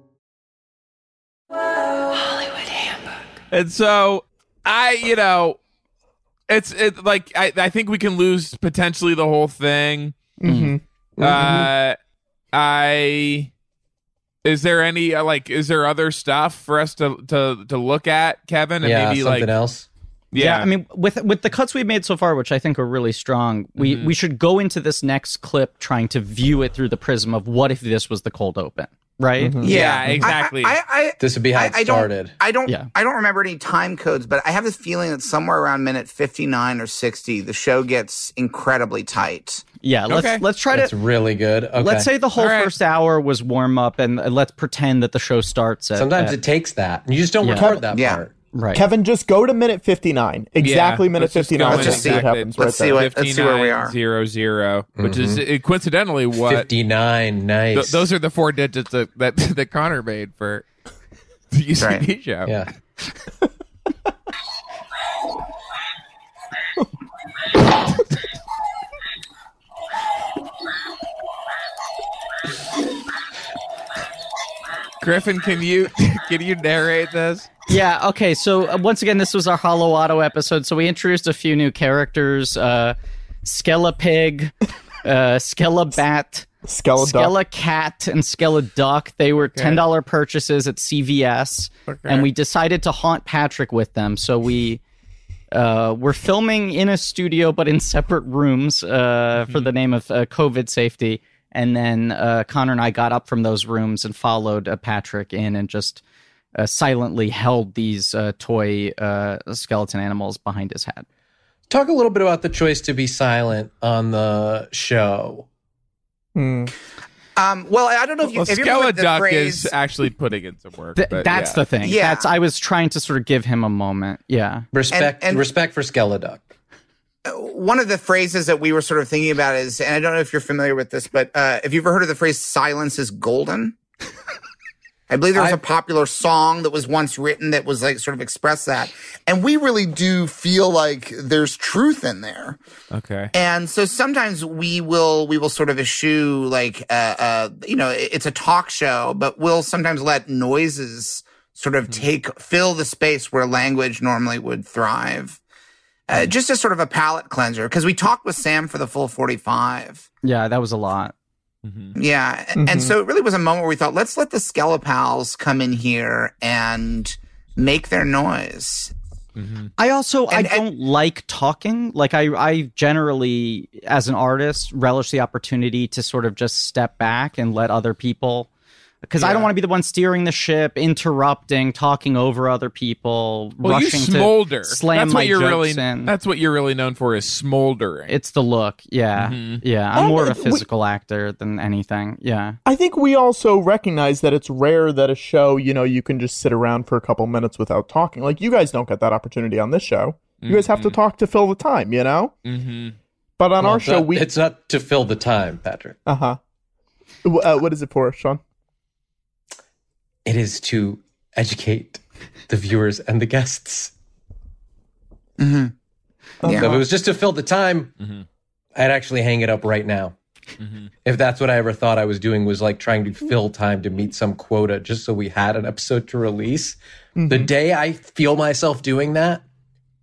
And so I, you know, it's it like I, I think we can lose potentially the whole thing. Mm-hmm. Uh, I is there any uh, like is there other stuff for us to to to look at, Kevin? And Yeah, maybe something like else. Yeah. Yeah. I mean, with with the cuts we've made so far, which I think are really strong, we Mhm. we should go into this next clip trying to view it through the prism of what if this was the cold open, right? Mm-hmm. Yeah, exactly. I, I, This would be how I, it I don't, started. I don't. Yeah. I don't remember any time codes, but I have this feeling that somewhere around minute fifty-nine or sixty, the show gets incredibly tight. Yeah, let's Okay. let's try That's to really good. Okay. let's say the whole All right. first hour was warm up, and let's pretend that the show starts. At, sometimes at- it takes that. You just don't Yeah. record that Yeah. part. Right. Kevin, just go to minute 59. Exactly Yeah, minute 59. Let's just see see what happens Let's right see what- let's see where we are. 5900, which is uh, coincidentally what Fifty nine. Nice. th- those are the four digits that that, that Connor made for the UCB Right. show. yeah. Griffin, can you can you narrate this? Yeah. Okay. So uh, once again, this was our Hollow Auto episode. So we introduced a few new characters: uh, Skella Pig, uh, Skella Bat, Skeleton. Skella Cat, and Skella Duck. They were ten dollar purchases at CVS, and we decided to haunt Patrick with them. So we. Uh, we're filming in a studio, but in separate rooms uh, for the name of uh, COVID safety. And then uh, Connor and I got up from those rooms and followed uh, Patrick in and just uh, silently held these uh, toy uh, skeleton animals behind his head. Talk a little bit about the choice to be silent on the show. Hmm. Um, well, I don't know if you. Well, have you ever the Duck phrase, is actually putting in some work. Th- but that's yeah. the thing. Yeah. That's I was trying to sort of give him a moment. Yeah. Respect, And- and- respect for Skeleduck. one of the phrases that we were sort of thinking about is, and I don't know if you're familiar with this, but uh, have you ever heard of the phrase "silence is golden"? I believe there was a popular song that was once written that was like sort of express that. And we really do feel like there's truth in there. Okay. And so sometimes we will we will sort of eschew like uh, uh you know it's a talk show, but we'll sometimes let noises sort of take fill the space where language normally would thrive. Uh, just as sort of a palate cleanser because we talked with Sam for the full 45. Yeah, that was a lot. Yeah. Mhm. And so it really was a moment where we thought, let's let the Skelepals come in here and make their noise. I also And- I don't like talking. Like I I generally as an artist relish the opportunity to sort of just step back and let other people because I don't want to be the one steering the ship, interrupting, talking over other people, Well, you smolder. to slam that's my what you're jokes really. in. That's what you're really known for is smoldering. It's the look. Yeah. Mhm. Yeah. I'm And more of a we- physical actor than anything. Yeah. I think we also recognize that it's rare that a show, you know, you can just sit around for a couple minutes without talking. Like you guys don't get that opportunity on this show. You guys have to talk to fill the time, you know? Mm-hmm. But on Well, our show, not- we it's not to fill the time, Patrick. uh-huh. W- Uh, what is it for, Sean? It is to educate the viewers and the guests. Mm-hmm. So if it was just to fill the time, Mm-hmm. I'd actually hang it up right now. If that's what I ever thought I was doing was like trying to fill time to meet some quota just so we had an episode to release. The Mhm. day I feel myself doing that,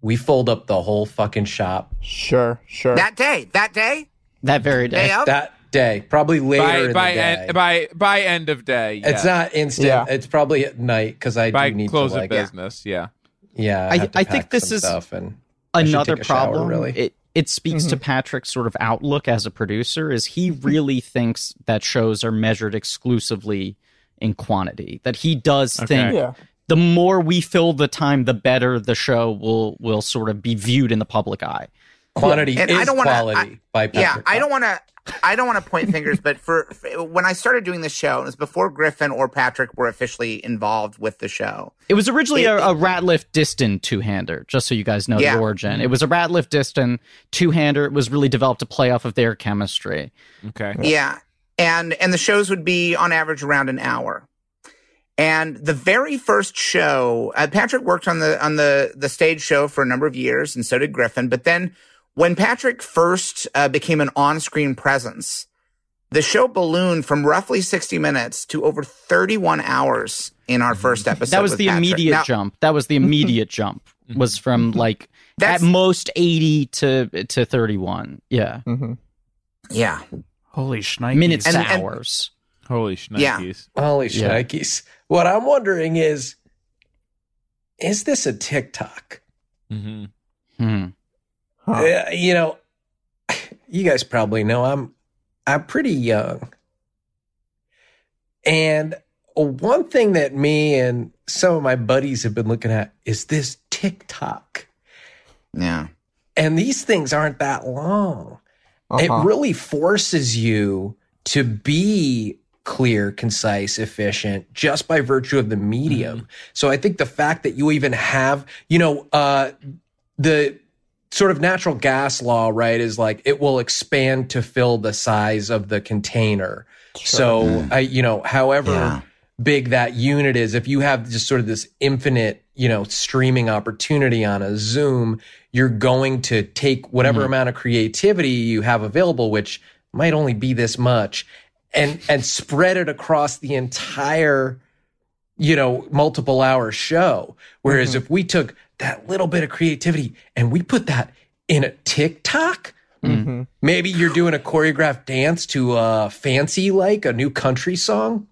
we fold up the whole fucking shop. Sure, sure. That day, that day, That very day of. That day, probably later by in by the day. end, by by end of day. It's not instant. Yeah. It's probably at night because I by do need close to like of business. Yeah. yeah. I- have to I think this is stuff and another take a shower, problem really. it it speaks to mm-hmm. patrick's sort of outlook as a producer is he mm-hmm. really thinks that shows are measured exclusively in quantity that he does Okay. think Yeah. the more we fill the time the better the show will will sort of be viewed in the public eye Quantity And is I don't wanna- quality by Patrick. Yeah, I don't want to. I don't want to point fingers, but for, for when I started doing the show, it was before Griffin or Patrick were officially involved with the show. it was originally It- a, a ratliff diston two-hander just so you guys know Yeah. the origin it was a ratliff diston two-hander it was really developed to play off of their chemistry Okay. Yeah. And and the shows would be on average around an hour. And the very first show, uh, Patrick worked on the on the the stage show for a number of years, and so did Griffin. But then, when Patrick first uh, became an on-screen presence, the show ballooned from roughly sixty minutes to over thirty-one hours in our first episode. that was with the Patrick. immediate Now- jump that was the immediate jump was from like at most 80 to to 31 yeah Mm-hmm. Yeah. Holy shnikes. minutes And- to and- hours Holy shnikes. Yeah. Holy Yeah. What I'm wondering is, is this a TikTok? Mm-hmm. Hmm. Huh. Uh, you know, you guys probably know I'm I'm pretty young. And one thing that me and some of my buddies have been looking at is this TikTok. Yeah. And these things aren't that long. It Uh-huh. really forces you to be clear, concise, efficient just by virtue of the medium. So I think the fact that you even have, you know, uh, the sort of natural gas law, right, is like it will expand to fill the size of the container. So, mm. I, you know, however Yeah. big that unit is, if you have just sort of this infinite, you know, streaming opportunity on a Zoom, you're going to take whatever mm-hmm. amount of creativity you have available, which might only be this much, and and spread it across the entire, you know, multiple hour show. Whereas mm-hmm. if we took that little bit of creativity and we put that in a TikTok, Mhm. maybe you're doing a choreographed dance to a fancy like a new country song.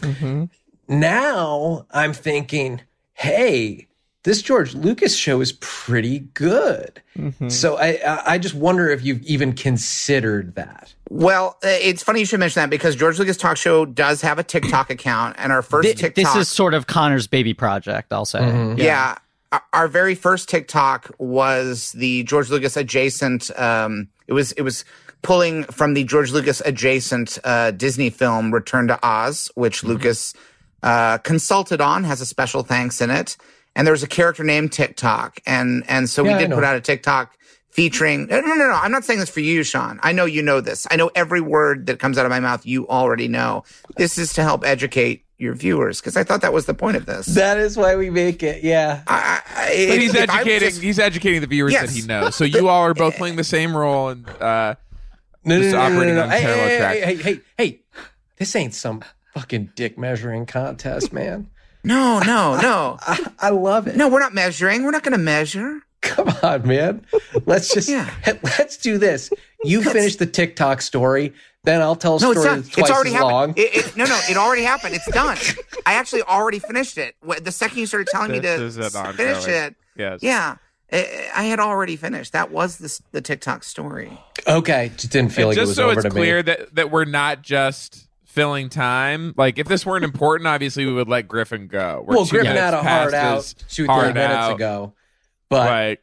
Mhm. Now I'm thinking, hey, this George Lucas show is pretty good. Mhm. So I I I just wonder if you've even considered that. Well, uh, it's funny you should mention that because George Lucas Talk Show does have a TikTok account, and our first Thi- TikTok. this is sort of connor's baby project i'll say Mhm. yeah. Our- Our very first TikTok was the George Lucas adjacent. Um, it was it was pulling from the George Lucas adjacent uh, Disney film Return to Oz, which Lucas uh, consulted on, has a special thanks in it, and there was a character named TikTok, and and so Yeah, we did put out a TikTok featuring. No, no, no, no. I'm not saying this for you, Sean. I know you know this. I know every word that comes out of my mouth. You already know. This is to help educate your viewers because I thought that was the point of this. That is why we make it. Yeah. I, But he's if I was educating. just- he's educating the viewers Yes. that he knows. So you all are both playing the same role and uh, No, no, just no, no, operating no, no. on Hey, parallel hey, tracks. hey, hey, hey, hey, this ain't some fucking dick measuring contest, man. No, no, no. I, I love it. No, we're not measuring. We're not going to measure. Come on, man. Let's just yeah. let's do this. You finish the TikTok story, then I'll tell a No, story it's done. twice It's already as happened. long. It, it, no, no, it already happened. It's done. I actually already finished it. The second you started telling me This to is finish ongoing- it, Yes. yeah, I, I had already finished. That was the, the TikTok story. Okay, just didn't feel And like it just was so over it's to clear me. that that we're not just filling time. Like if this weren't important, obviously we would let Griffin go. We're well, two Griffin minutes had a hard out two hard three minutes out. ago, but Right.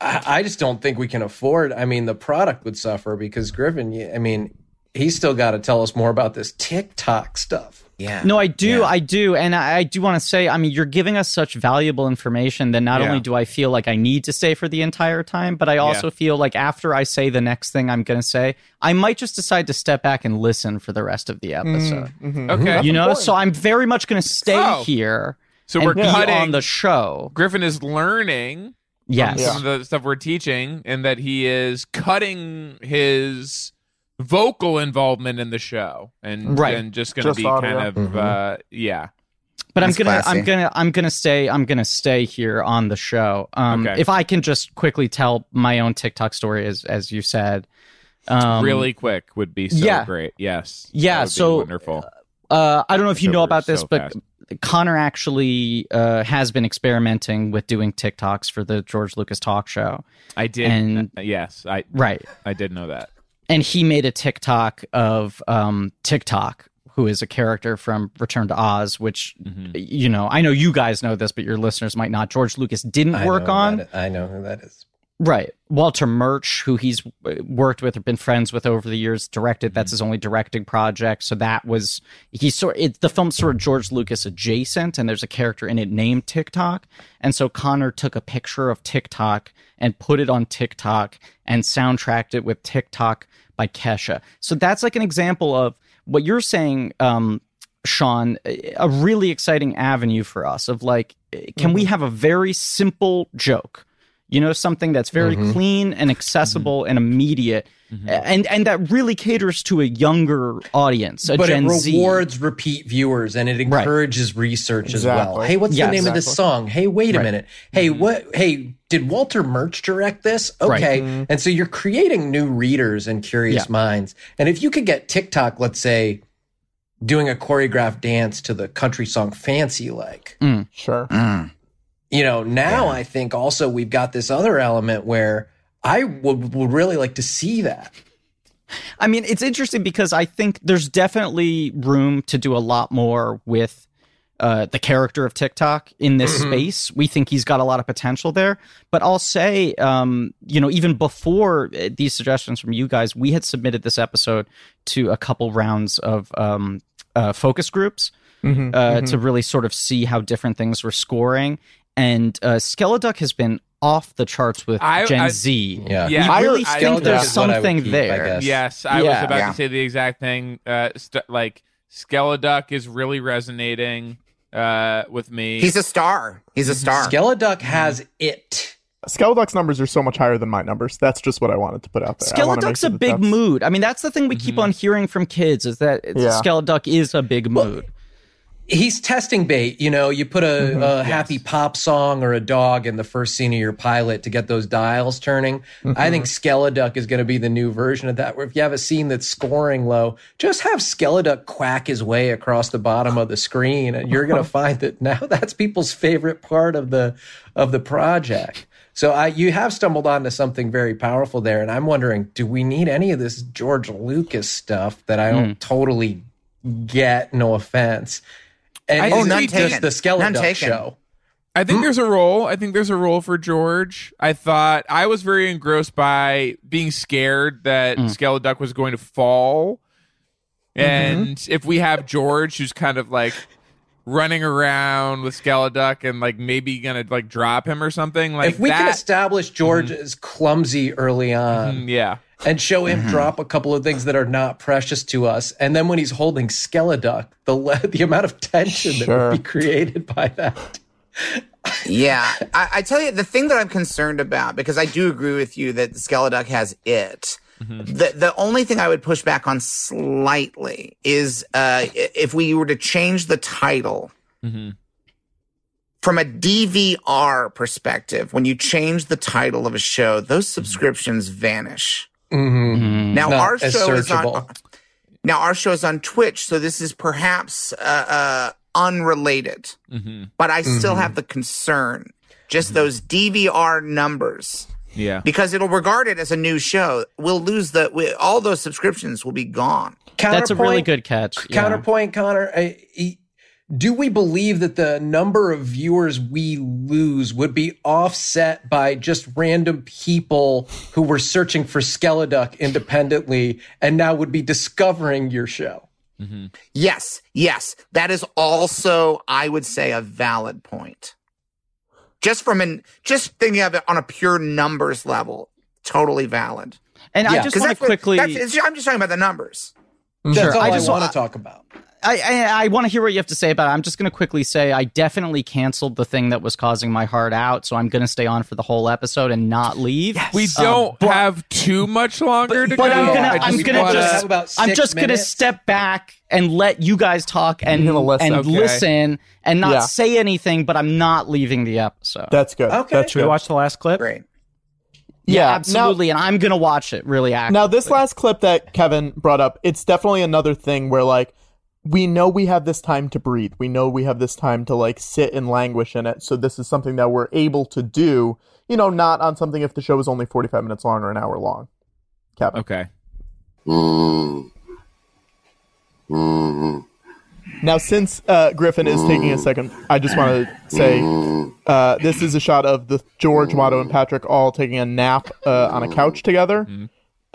I, I just don't think we can afford. I mean, the product would suffer because Griffin. I mean, he's still got to tell us more about this TikTok stuff. Yeah. No, I do, I do, and I, I do want to say, I mean, you're giving us such valuable information that not Yeah. only do I feel like I need to stay for the entire time, but I also Yeah. feel like after I say the next thing I'm going to say, I might just decide to step back and listen for the rest of the episode. mhm. Okay. you know, That's so I'm very much going to stay Oh. here. So and we're be cutting on the show. Griffin is learning Yes. from some of the stuff we're teaching, and that he is cutting his vocal involvement in the show, and Right. and just going to be audio. kind of Mhm. uh, yeah. But I'm gonna, classy. I'm gonna, I'm gonna stay, I'm gonna stay here on the show. Um, Okay. If I can just quickly tell my own TikTok story, as as you said, um, really quick would be so yeah. great. Yes. Yeah, That would be so, wonderful. Uh, I don't know if you know we're about this, so but fast. Connor actually uh, has been experimenting with doing TikToks for the George Lucas talk show. I did. And uh, yes, I right. I did know that. and he made a TikTok of um, TikTok, who is a character from Return to Oz, which Mm-hmm. you know, I know you guys know this, but your listeners might not. George Lucas didn't I work on. that is. I know who that is. Right. Walter Murch, who he's uh, worked with or been friends with over the years, directed. That's his only directing project. So that was he sort it, the film's sort of George Lucas adjacent, and there's a character in it named TikTok. And so Connor took a picture of TikTok and put it on TikTok and soundtracked it with TikTok by Kesha. So that's like an example of what you're saying, um, Sean, a really exciting avenue for us of like, can we have a very simple joke? You know, something that's very Mhm. clean and accessible and immediate, and and that really caters to a younger audience, a but Gen it Z. rewards repeat viewers and it encourages research as well. Hey, what's Yeah, the name of this song? Hey, wait a Right. minute. Hey, what? Hey, did Walter Murch direct this? Right. Okay, Mhm. and so you're creating new readers and curious Yeah. minds. And if you could get TikTok, let's say, doing a choreographed dance to the country song "Fancy Like," Mm. Sure. You know, now I think also we've got this other element where I would, would really like to see that. I mean, it's interesting because I think there's definitely room to do a lot more with uh, the character of TikTok in this Mhm. space. We think he's got a lot of potential there. But I'll say, um, you know, even before uh, these suggestions from you guys, we had submitted this episode to a couple rounds of um, uh, focus groups Mhm, uh, mhm. to really sort of see how different things were scoring. And uh, Skeleduck has been off the charts with I- Gen I- Z. Yeah. Yeah. we I- really I- think Skeleduck there's I something keep, there. guess. Yes, I was about Yeah. to say the exact thing. Uh, st- like Skeleduck is really resonating uh, with me. He's a star. He's a star. Skeleduck has it. Skeleduck's numbers are so much higher than my numbers. That's just what I wanted to put out there. I wanna Skeleduck's sure a big that's- mood. I mean, that's the thing we keep on hearing from kids is that it's- Yeah. Skeleduck is a big mood. He's testing bait. You know, you put a, Mm-hmm. a happy pop song or a dog in the first scene of your pilot to get those dials turning. Mm-hmm. I think Skeleduck is going to be the new version of that. Where if you have a scene that's scoring low, just have Skeleduck quack his way across the bottom of the screen, and you're going to find that now that's people's favorite part of the of the project. So I, you have stumbled onto something very powerful there, and I'm wondering, do we need any of this George Lucas stuff that I don't totally get? No offense. And I is think just did. the skeleton None taken. show? I Hmm? think there's a role. I think there's a role for George. I thought I was very engrossed by being scared that Hmm. Skeleduck was going to fall. Mm-hmm. And if we have George who's kind of like running around with Skeleduck and like maybe gonna like drop him or something like if we that. can establish George as clumsy early on, Mm, yeah. And show him Mm-hmm. drop a couple of things that are not precious to us. And then when he's holding Skeleduck, the le- the amount of tension that would be created by that. Yeah, I, I tell you the thing that I'm concerned about because I do agree with you that Skeleduck has it. The the only thing I would push back on slightly is uh, if we were to change the title from a DVR perspective. When you change the title of a show, those subscriptions vanish. Mm-hmm. Now Not our as show is on. Now our show is on Twitch, so this is perhaps uh, uh, unrelated Mm-hmm. but I still Mm-hmm. have the concern. Just those DVR numbers, Yeah. because it'll regard it as a new show. We'll lose the we, all those subscriptions will be gone. That's a really good catch. yeah. Counterpoint, Connor. I, I- do we believe that the number of viewers we lose would be offset by just random people who were searching for Skeleduck independently and now would be discovering your show? Mm-hmm. Yes, yes, that is also, I would say, a valid point. Just from an just thinking of it on a pure numbers level, totally valid. And I just just 'Cause want to that's what- quickly that's, I'm just talking about the numbers. That's Sure, all I I, just want to talk about. I, I, I want to hear what you have to say about it. I'm just going to quickly say I definitely canceled the thing that was causing my heart out, so I'm going to stay on for the whole episode and not leave. We Um, don't have too much longer to but go. I'm gonna, I I'm just gonna wanna- just, I'm six just gonna step back and let you guys talk and You're listen. and Okay. listen and not Yeah. say anything. But I'm not leaving the episode. That's good. Okay. That's Should we good. watch the last clip? Great. yeah, yeah, now- absolutely. and I'm gonna watch it really actively. Now, this last clip that Kevin brought up, it's definitely another thing where, like, we know we have this time to breathe. We know we have this time to, like, sit and languish in it. So, this is something that we're able to do, you know, not on something if the show is only 45 minutes long or an hour long. Kevin. Okay. Now, since uh, Griffin is taking a second, I just want to say uh, this is a shot of the George, Watto, and Patrick all taking a nap uh, on a couch together.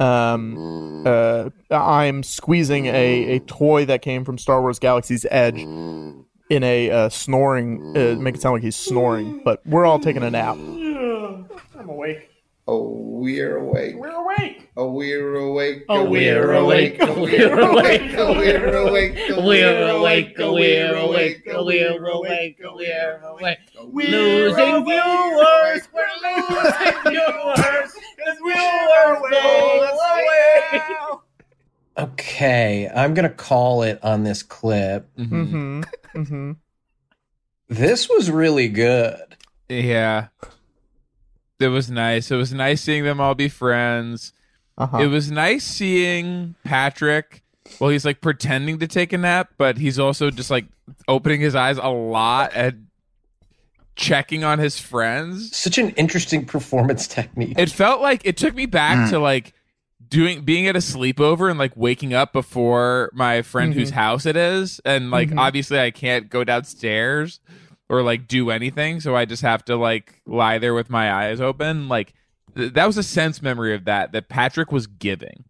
Um, uh, I'm squeezing a, a toy that came from Star Wars Galaxy's Edge in a uh, snoring, uh, make it sound like he's snoring, but we're all taking a nap. I'm awake. Oh, we're awake. We're awake. Oh, we're awake. Oh, we're awake. Oh, we're awake. Oh, we're awake. Oh, We're awake, oh, we're awake, oh, we're awake, oh, we're awake. Losing viewers, we're losing viewers, because we're awake. Okay, I'm going to call it on this clip. Mm-hmm. Mm-hmm. This was really good. Yeah. It was nice. It was nice seeing them all be friends. Uh-huh. It was nice seeing Patrick. Well, he's like pretending to take a nap, but he's also just like opening his eyes a lot and checking on his friends. Such an interesting performance technique. It felt like it took me back Mm. to like doing being at a sleepover and like waking up before my friend whose house it is and like Mhm. obviously I can't go downstairs or like do anything so I just have to like lie there with my eyes open like th- that was a sense memory of that that Patrick was giving.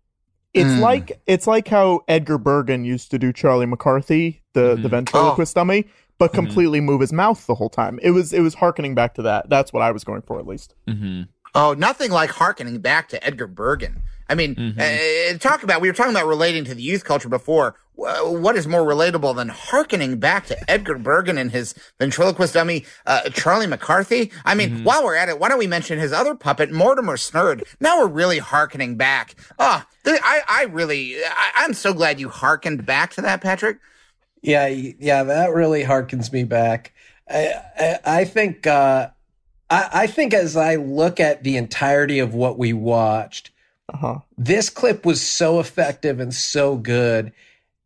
It's hmm. like it's like how Edgar Bergen used to do Charlie McCarthy, the the mm-hmm. ventriloquist oh. dummy, but mm-hmm. completely move his mouth the whole time. It was it was harkening back to that. That's what I was going for at least. Mm-hmm. Oh, nothing like harkening back to Edgar Bergen. I mean, uh, talk about we were talking about relating to the youth culture before. Wh- What is more relatable than harkening back to Edgar Bergen and his ventriloquist dummy uh, Charlie McCarthy? I mean, while we're at it, why don't we mention his other puppet Mortimer Snerd? Now we're really harkening back. Oh, th- I, I really, I, I'm so glad you harkened back to that, Patrick. Yeah, yeah, that really harkens me back. I, I, I think, uh, I, I think as I look at the entirety of what we watched, Uh-huh. this clip was so effective and so good,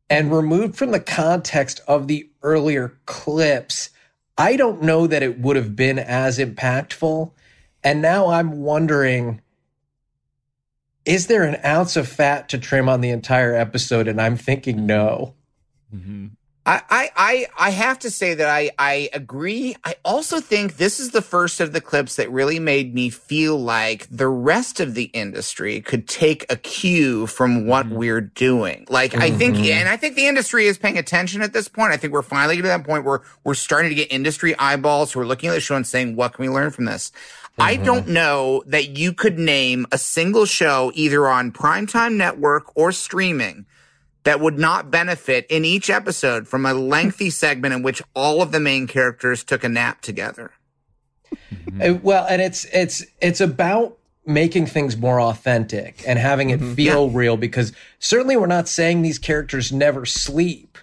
and removed from the context of the earlier clips, I don't know that it would have been as impactful. And now I'm wondering is there an ounce of fat to trim on the entire episode? And I'm thinking no. I, I, I, I have to say that I, I agree. I also think this is the first of the clips that really made me feel like the rest of the industry could take a cue from what we're doing. Like, I think, Mhm. and I think the industry is paying attention at this point. I think we're finally getting to that point where we're starting to get industry eyeballs who are looking at the show and saying, what can we learn from this? I don't know that you could name a single show either on primetime network or streaming that would not benefit in each episode from a lengthy segment in which all of the main characters took a nap together. Uh, well, and it's it's it's about making things more authentic and having it feel real because certainly we're not saying these characters never sleep.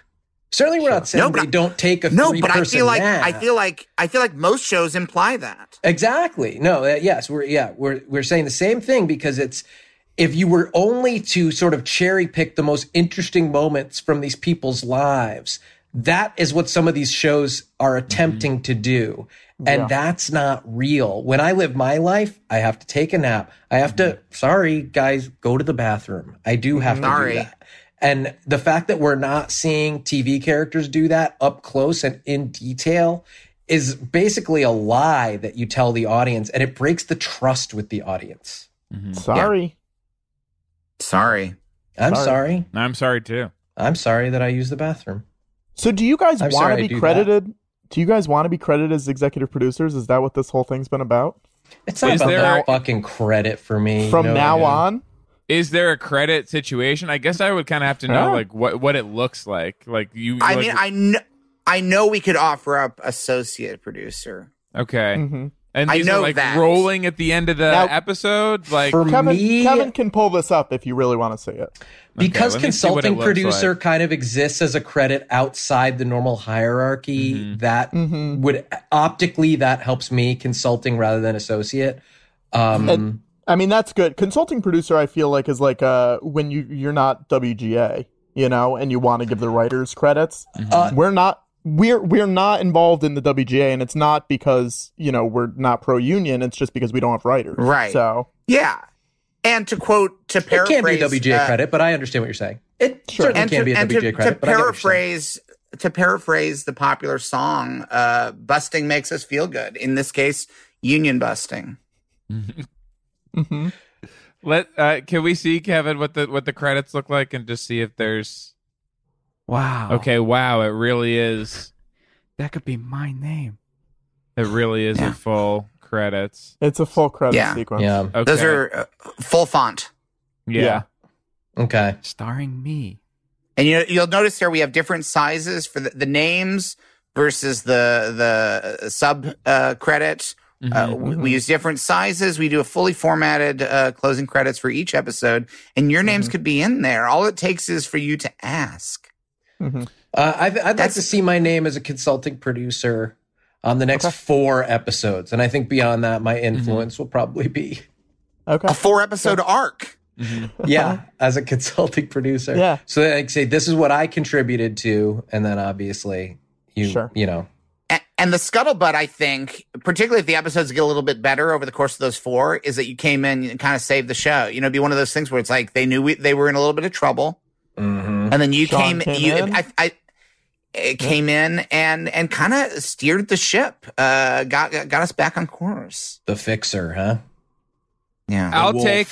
Certainly we're not saying No, but they don't take a No, three but I feel like nap. I feel like I feel like most shows imply that. Exactly. No, uh, yes, we're yeah, we're we're saying the same thing because it's if you were only to sort of cherry pick the most interesting moments from these people's lives, that is what some of these shows are attempting mm-hmm. to do. And Yeah. that's not real. When I live my life, I have to take a nap. I have to, mm-hmm. sorry guys, go to the bathroom. I do have to do that. And the fact that we're not seeing TV characters do that up close and in detail is basically a lie that you tell the audience and it breaks the trust with the audience. Mm-hmm. Sorry. Sorry. I'm Sorry. sorry. I'm sorry too. I'm sorry that I use the bathroom. So do you guys want to be do credited? Do you guys want to be credited as executive producers? Is that what this whole thing's been about? It's not Is about there that a- fucking credit for me. From No, now no. on? Is there a credit situation? I guess I would kind of have to know Yeah. like what what it looks like. Like you. I like- mean, I know I know we could offer up associate producer. okay. Mhm. And I know are like that. rolling at the end of the Now- episode. Like For Kevin, me, Kevin can pull this up if you really want to see it. because let me it consulting producer like. kind of exists as a credit outside the normal hierarchy Mm-hmm. that Mhm. would optically that helps me consulting rather than associate um And- I mean, that's good. Consulting producer, I feel like, is like uh, when you you're not WGA, you know, and you want to give the writers credits. Uh, we're not. We're we're not involved in the WGA, and it's not because you know we're not pro union. It's just because we don't have writers. Right. So Yeah. And to quote to it can't be a WGA uh, credit but i understand what you're saying it certainly can to, be a and WGA to, credit to but I get what paraphrase to paraphrase the popular song, uh, busting makes us feel good. In this case, union busting. hmm let uh, can we see Kevin what the what the credits look like and just see if there's Wow. okay. Wow, it really is. That could be my name. It really is Yeah. a full credits. it's a full credit Yeah. sequence. yeah Okay. Those are uh, full font. yeah. Yeah. okay Starring me. And you you'll notice here we have different sizes for the, the names versus the the sub uh, credit. Uh, we, we use different sizes. We do a fully formatted uh, closing credits for each episode, and your names could be in there. All it takes is for you to ask. Mhm. uh, I'd, I'd like to see my name as a consulting producer on the next Okay. four episodes and i think beyond that my Mm-hmm. influence will probably be Okay. A four episode arc. yeah as a consulting producer Yeah. so that i can say this is what i contributed to and then obviously you Sure. you know A- And the scuttlebutt, I think, particularly if the episodes get a little bit better over the course of those four, is that you came in and kind of saved the show. You know, it'd be one of those things where it's like they knew we, they were in a little bit of trouble, mhm. And then you Sean came, came you, in? I, I, it came in and and kind of steered the ship, uh, got got us back on course. the fixer huh Yeah, I'll wolf. take.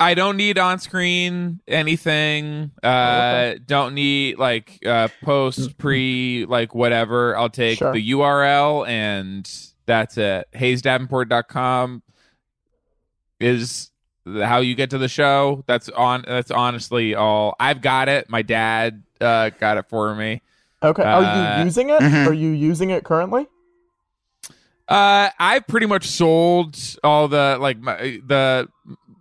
I don't need on screen anything. Uh, don't need like uh, post, pre, like whatever. I'll take Sure. the URL and that's it. HayesDavenport.com is how you get to the show. That's on. That's honestly all. I've got it. My dad uh, got it for me. Okay. Are Uh, you using it? mhm. Are you using it currently? Uh, I pretty much sold all the like my the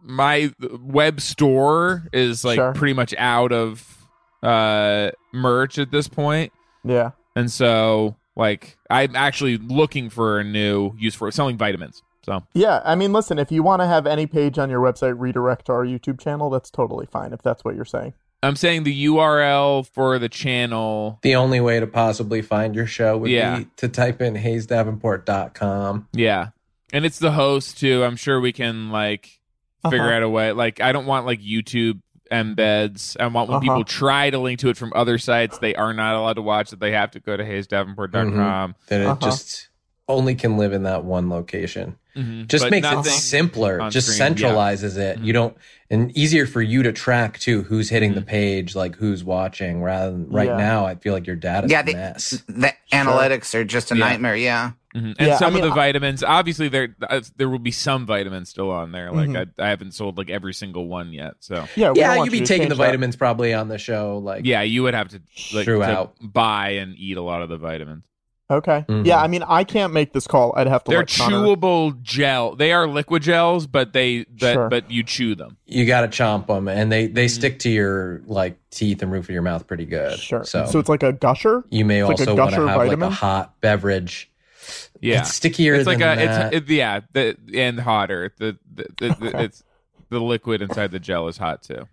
my web store is like Sure. pretty much out of uh merch at this point, Yeah. and so like I'm actually looking for a new use for selling vitamins. So Yeah, I mean, listen, if you want to have any page on your website redirect to our YouTube channel, that's totally fine if that's what you're saying. I'm saying the URL for the channel. the only way to possibly find your show would Yeah. be to type in hayesdavenport.com Yeah, and it's the host too. I'm sure we can like figure Uh-huh. out a way. Like I don't want like YouTube embeds. I want when Uh-huh. people try to link to it from other sites, they are not allowed to watch it. They have to go to hayesdavenport.com. Then it Uh-huh. just only can live in that one location Mhm. just But makes it simpler just screen, yeah. centralizes it Mhm. you don't and easier for you to track too who's hitting the Mhm. page like who's watching rather than right Yeah. now i feel like your data. yeah. a The, mess the analytics are just a Yeah. nightmare. Yeah. Mhm. And Yeah, some I mean, of the vitamins, obviously, there uh, there will be some vitamins still on there. Like Mhm. I, I haven't sold like every single one yet. So Yeah, yeah, you'd be you to taking the change that. vitamins probably on the show. Like, yeah, you would have to like to buy and eat a lot of the vitamins. Okay. Mhm. Yeah, I mean, I can't make this call. I'd have to. They're let Connor- chewable gel. They are liquid gels, but they but Sure. but you chew them. you got to chomp them, and they Mm-hmm. they stick to your like teeth and roof of your mouth pretty good. Sure. So, So, it's like a gusher. you may it's like a also want to gusher have vitamin? like a hot beverage. Yeah, It's stickier It's like than a that. it's it, yeah the and hotter. The, the, the, the it's the liquid inside the gel is hot too.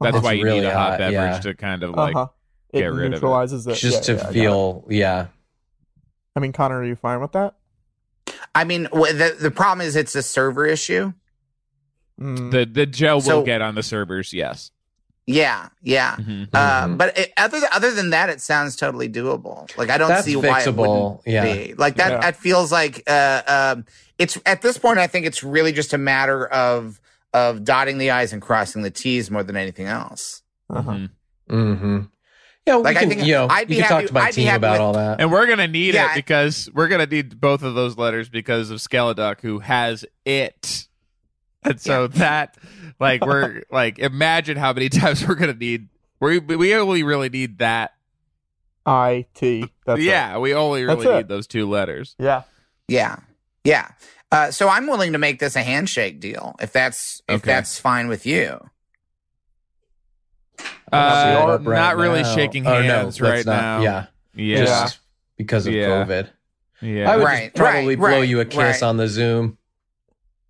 That's It's why you really need a hot, hot, beverage yeah. to kind of like uh-huh. It get rid of it. neutralizes it. just Yeah, to yeah, I got it. feel, yeah. I mean, Connor, are you fine with that? I mean, the the problem is it's a server issue. Mm. the the gel So- will get on the servers. Yes. Yeah, yeah. Mhm. Uh, but it, other other than that, it sounds totally doable. Like I don't That's see why it fixable, wouldn't yeah. be. Like that. Yeah. That feels like uh, um, it's at this point. I think it's really just a matter of of dotting the i's and crossing the t's more than anything else. Uh-huh. Mhm. Mm-hmm. Yeah, we Like, I can, think you know, I'd be you can happy- talk to my I'd team about with- all that. And we're gonna need Yeah. it because we're gonna need both of those letters because of Skeleduck, who has it. And so that, like, we're like, imagine how many times we're gonna need. We we only really need that. I T. That's it. yeah, we only really That's it. need those two letters. Yeah. Yeah, yeah. Uh, so I'm willing to make this a handshake deal if that's if Okay. that's fine with you. Uh, Set right not really now. shaking Oh, no, hands right not- now. Yeah, Yeah, just because of Yeah. COVID. yeah. I would Right, just probably right, blow right, you a kiss right. on the Zoom.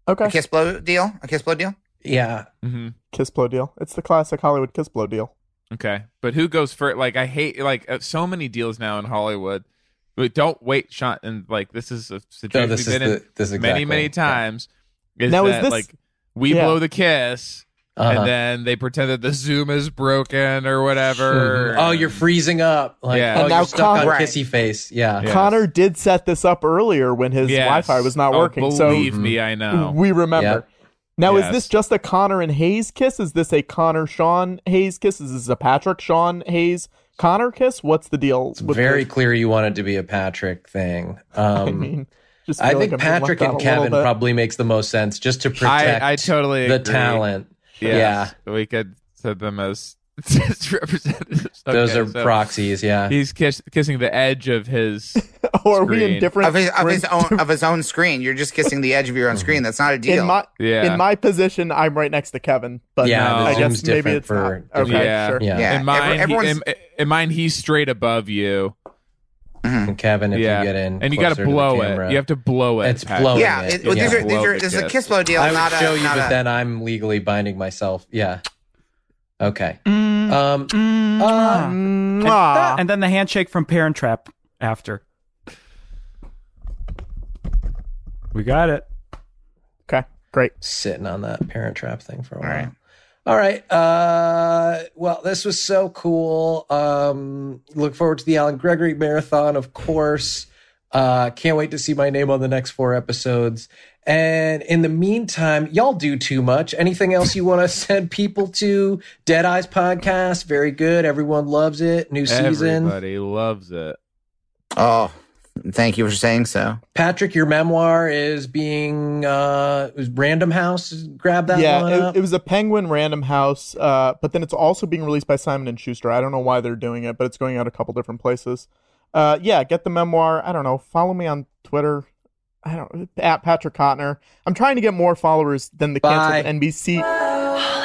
Okay. A kiss blow deal. A kiss blow deal. Yeah, hmm Kiss blow deal. It's the classic Hollywood kiss blow deal. Okay, but who goes first? Like, I hate like uh, so many deals now in Hollywood. But don't wait, Sean. And like, this is a situation this we've is been in the- this is many, exactly- many yeah. times. Is Now, is this- like we Yeah. blow the kiss, Uh-huh. and then they pretend that the Zoom is broken or whatever. Oh, you're freezing up. Like, Yeah. oh, And now you're stuck on Con- Right. kissy face. Yeah. Yes. Connor did set this up earlier when his Yes. Wi-Fi was not Oh, working. So believe me, I know. we remember. Yep. Now, Yes. is this just a Connor and Hayes kiss? Is this a Connor Sean Hayes kiss? Is this a Patrick Sean Hayes Connor kiss? What's the deal? It's with very this? clear you want it to be a Patrick thing. Um, I mean, just I feel think like I'm Patrick and out a little Kevin probably makes the most sense just to protect I, I totally the agree. talent. Yes. we could set them as, as representatives. Those are so proxies. Yeah. He's kiss, kissing the edge of his. Oh, are we in screen. different Of his of his own of his own screen. You're just kissing the edge of your own screen. That's not a deal. in my Yeah. in my position, I'm right next to Kevin, but Yeah, the I guess maybe it's for not. Okay, Yeah. sure. Yeah. Yeah. in mine, every- he- everyone's- in, in mine, he's straight above you. And Kevin, if yeah, you get in, and you got to blow camera. it. You have to blow it. It's blowing yeah, it. it, Yeah. these are, these are, this is a kiss. kiss blow deal. I would not a, show you, not but a- then I'm legally binding myself. Yeah. Okay. Mm, Um. mm, uh, Mwah. and then the handshake from Parent Trap after. We got it. Okay, great. sitting on that parent trap thing for a All while. right. All right. Uh, well, this was so cool. Um, look forward to the Alan Gregory marathon, of course. Uh, can't wait to see my name on the next four episodes. And in the meantime, y'all do too much. Anything else you want to send people to? Dead Eyes podcast, very good. Everyone loves it. New season. Everybody loves it. Oh, thank you for saying so. Patrick, your memoir is being uh, it was Random House. Grab that yeah, one it, it was a Penguin Random House, uh, but then it's also being released by Simon and Schuster. I don't know why they're doing it, but it's going out a couple different places. Uh, yeah, get the memoir. I don't know. Follow me on Twitter. I don't at Patrick Cotnoir. I'm trying to get more followers than the Bye. canceled NBC.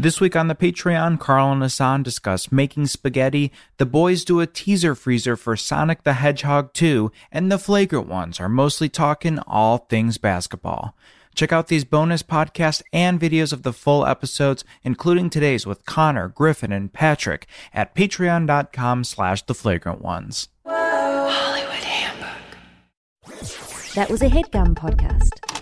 This week on the Patreon, Carl and Hassan discuss making spaghetti. The boys do a teaser freezer for Sonic the Hedgehog 2, and the flagrant ones are mostly talking all things basketball. Check out these bonus podcasts and videos of the full episodes, including today's with Connor, Griffin, and Patrick at patreon.com slash the flagrant ones. That was a headgum podcast.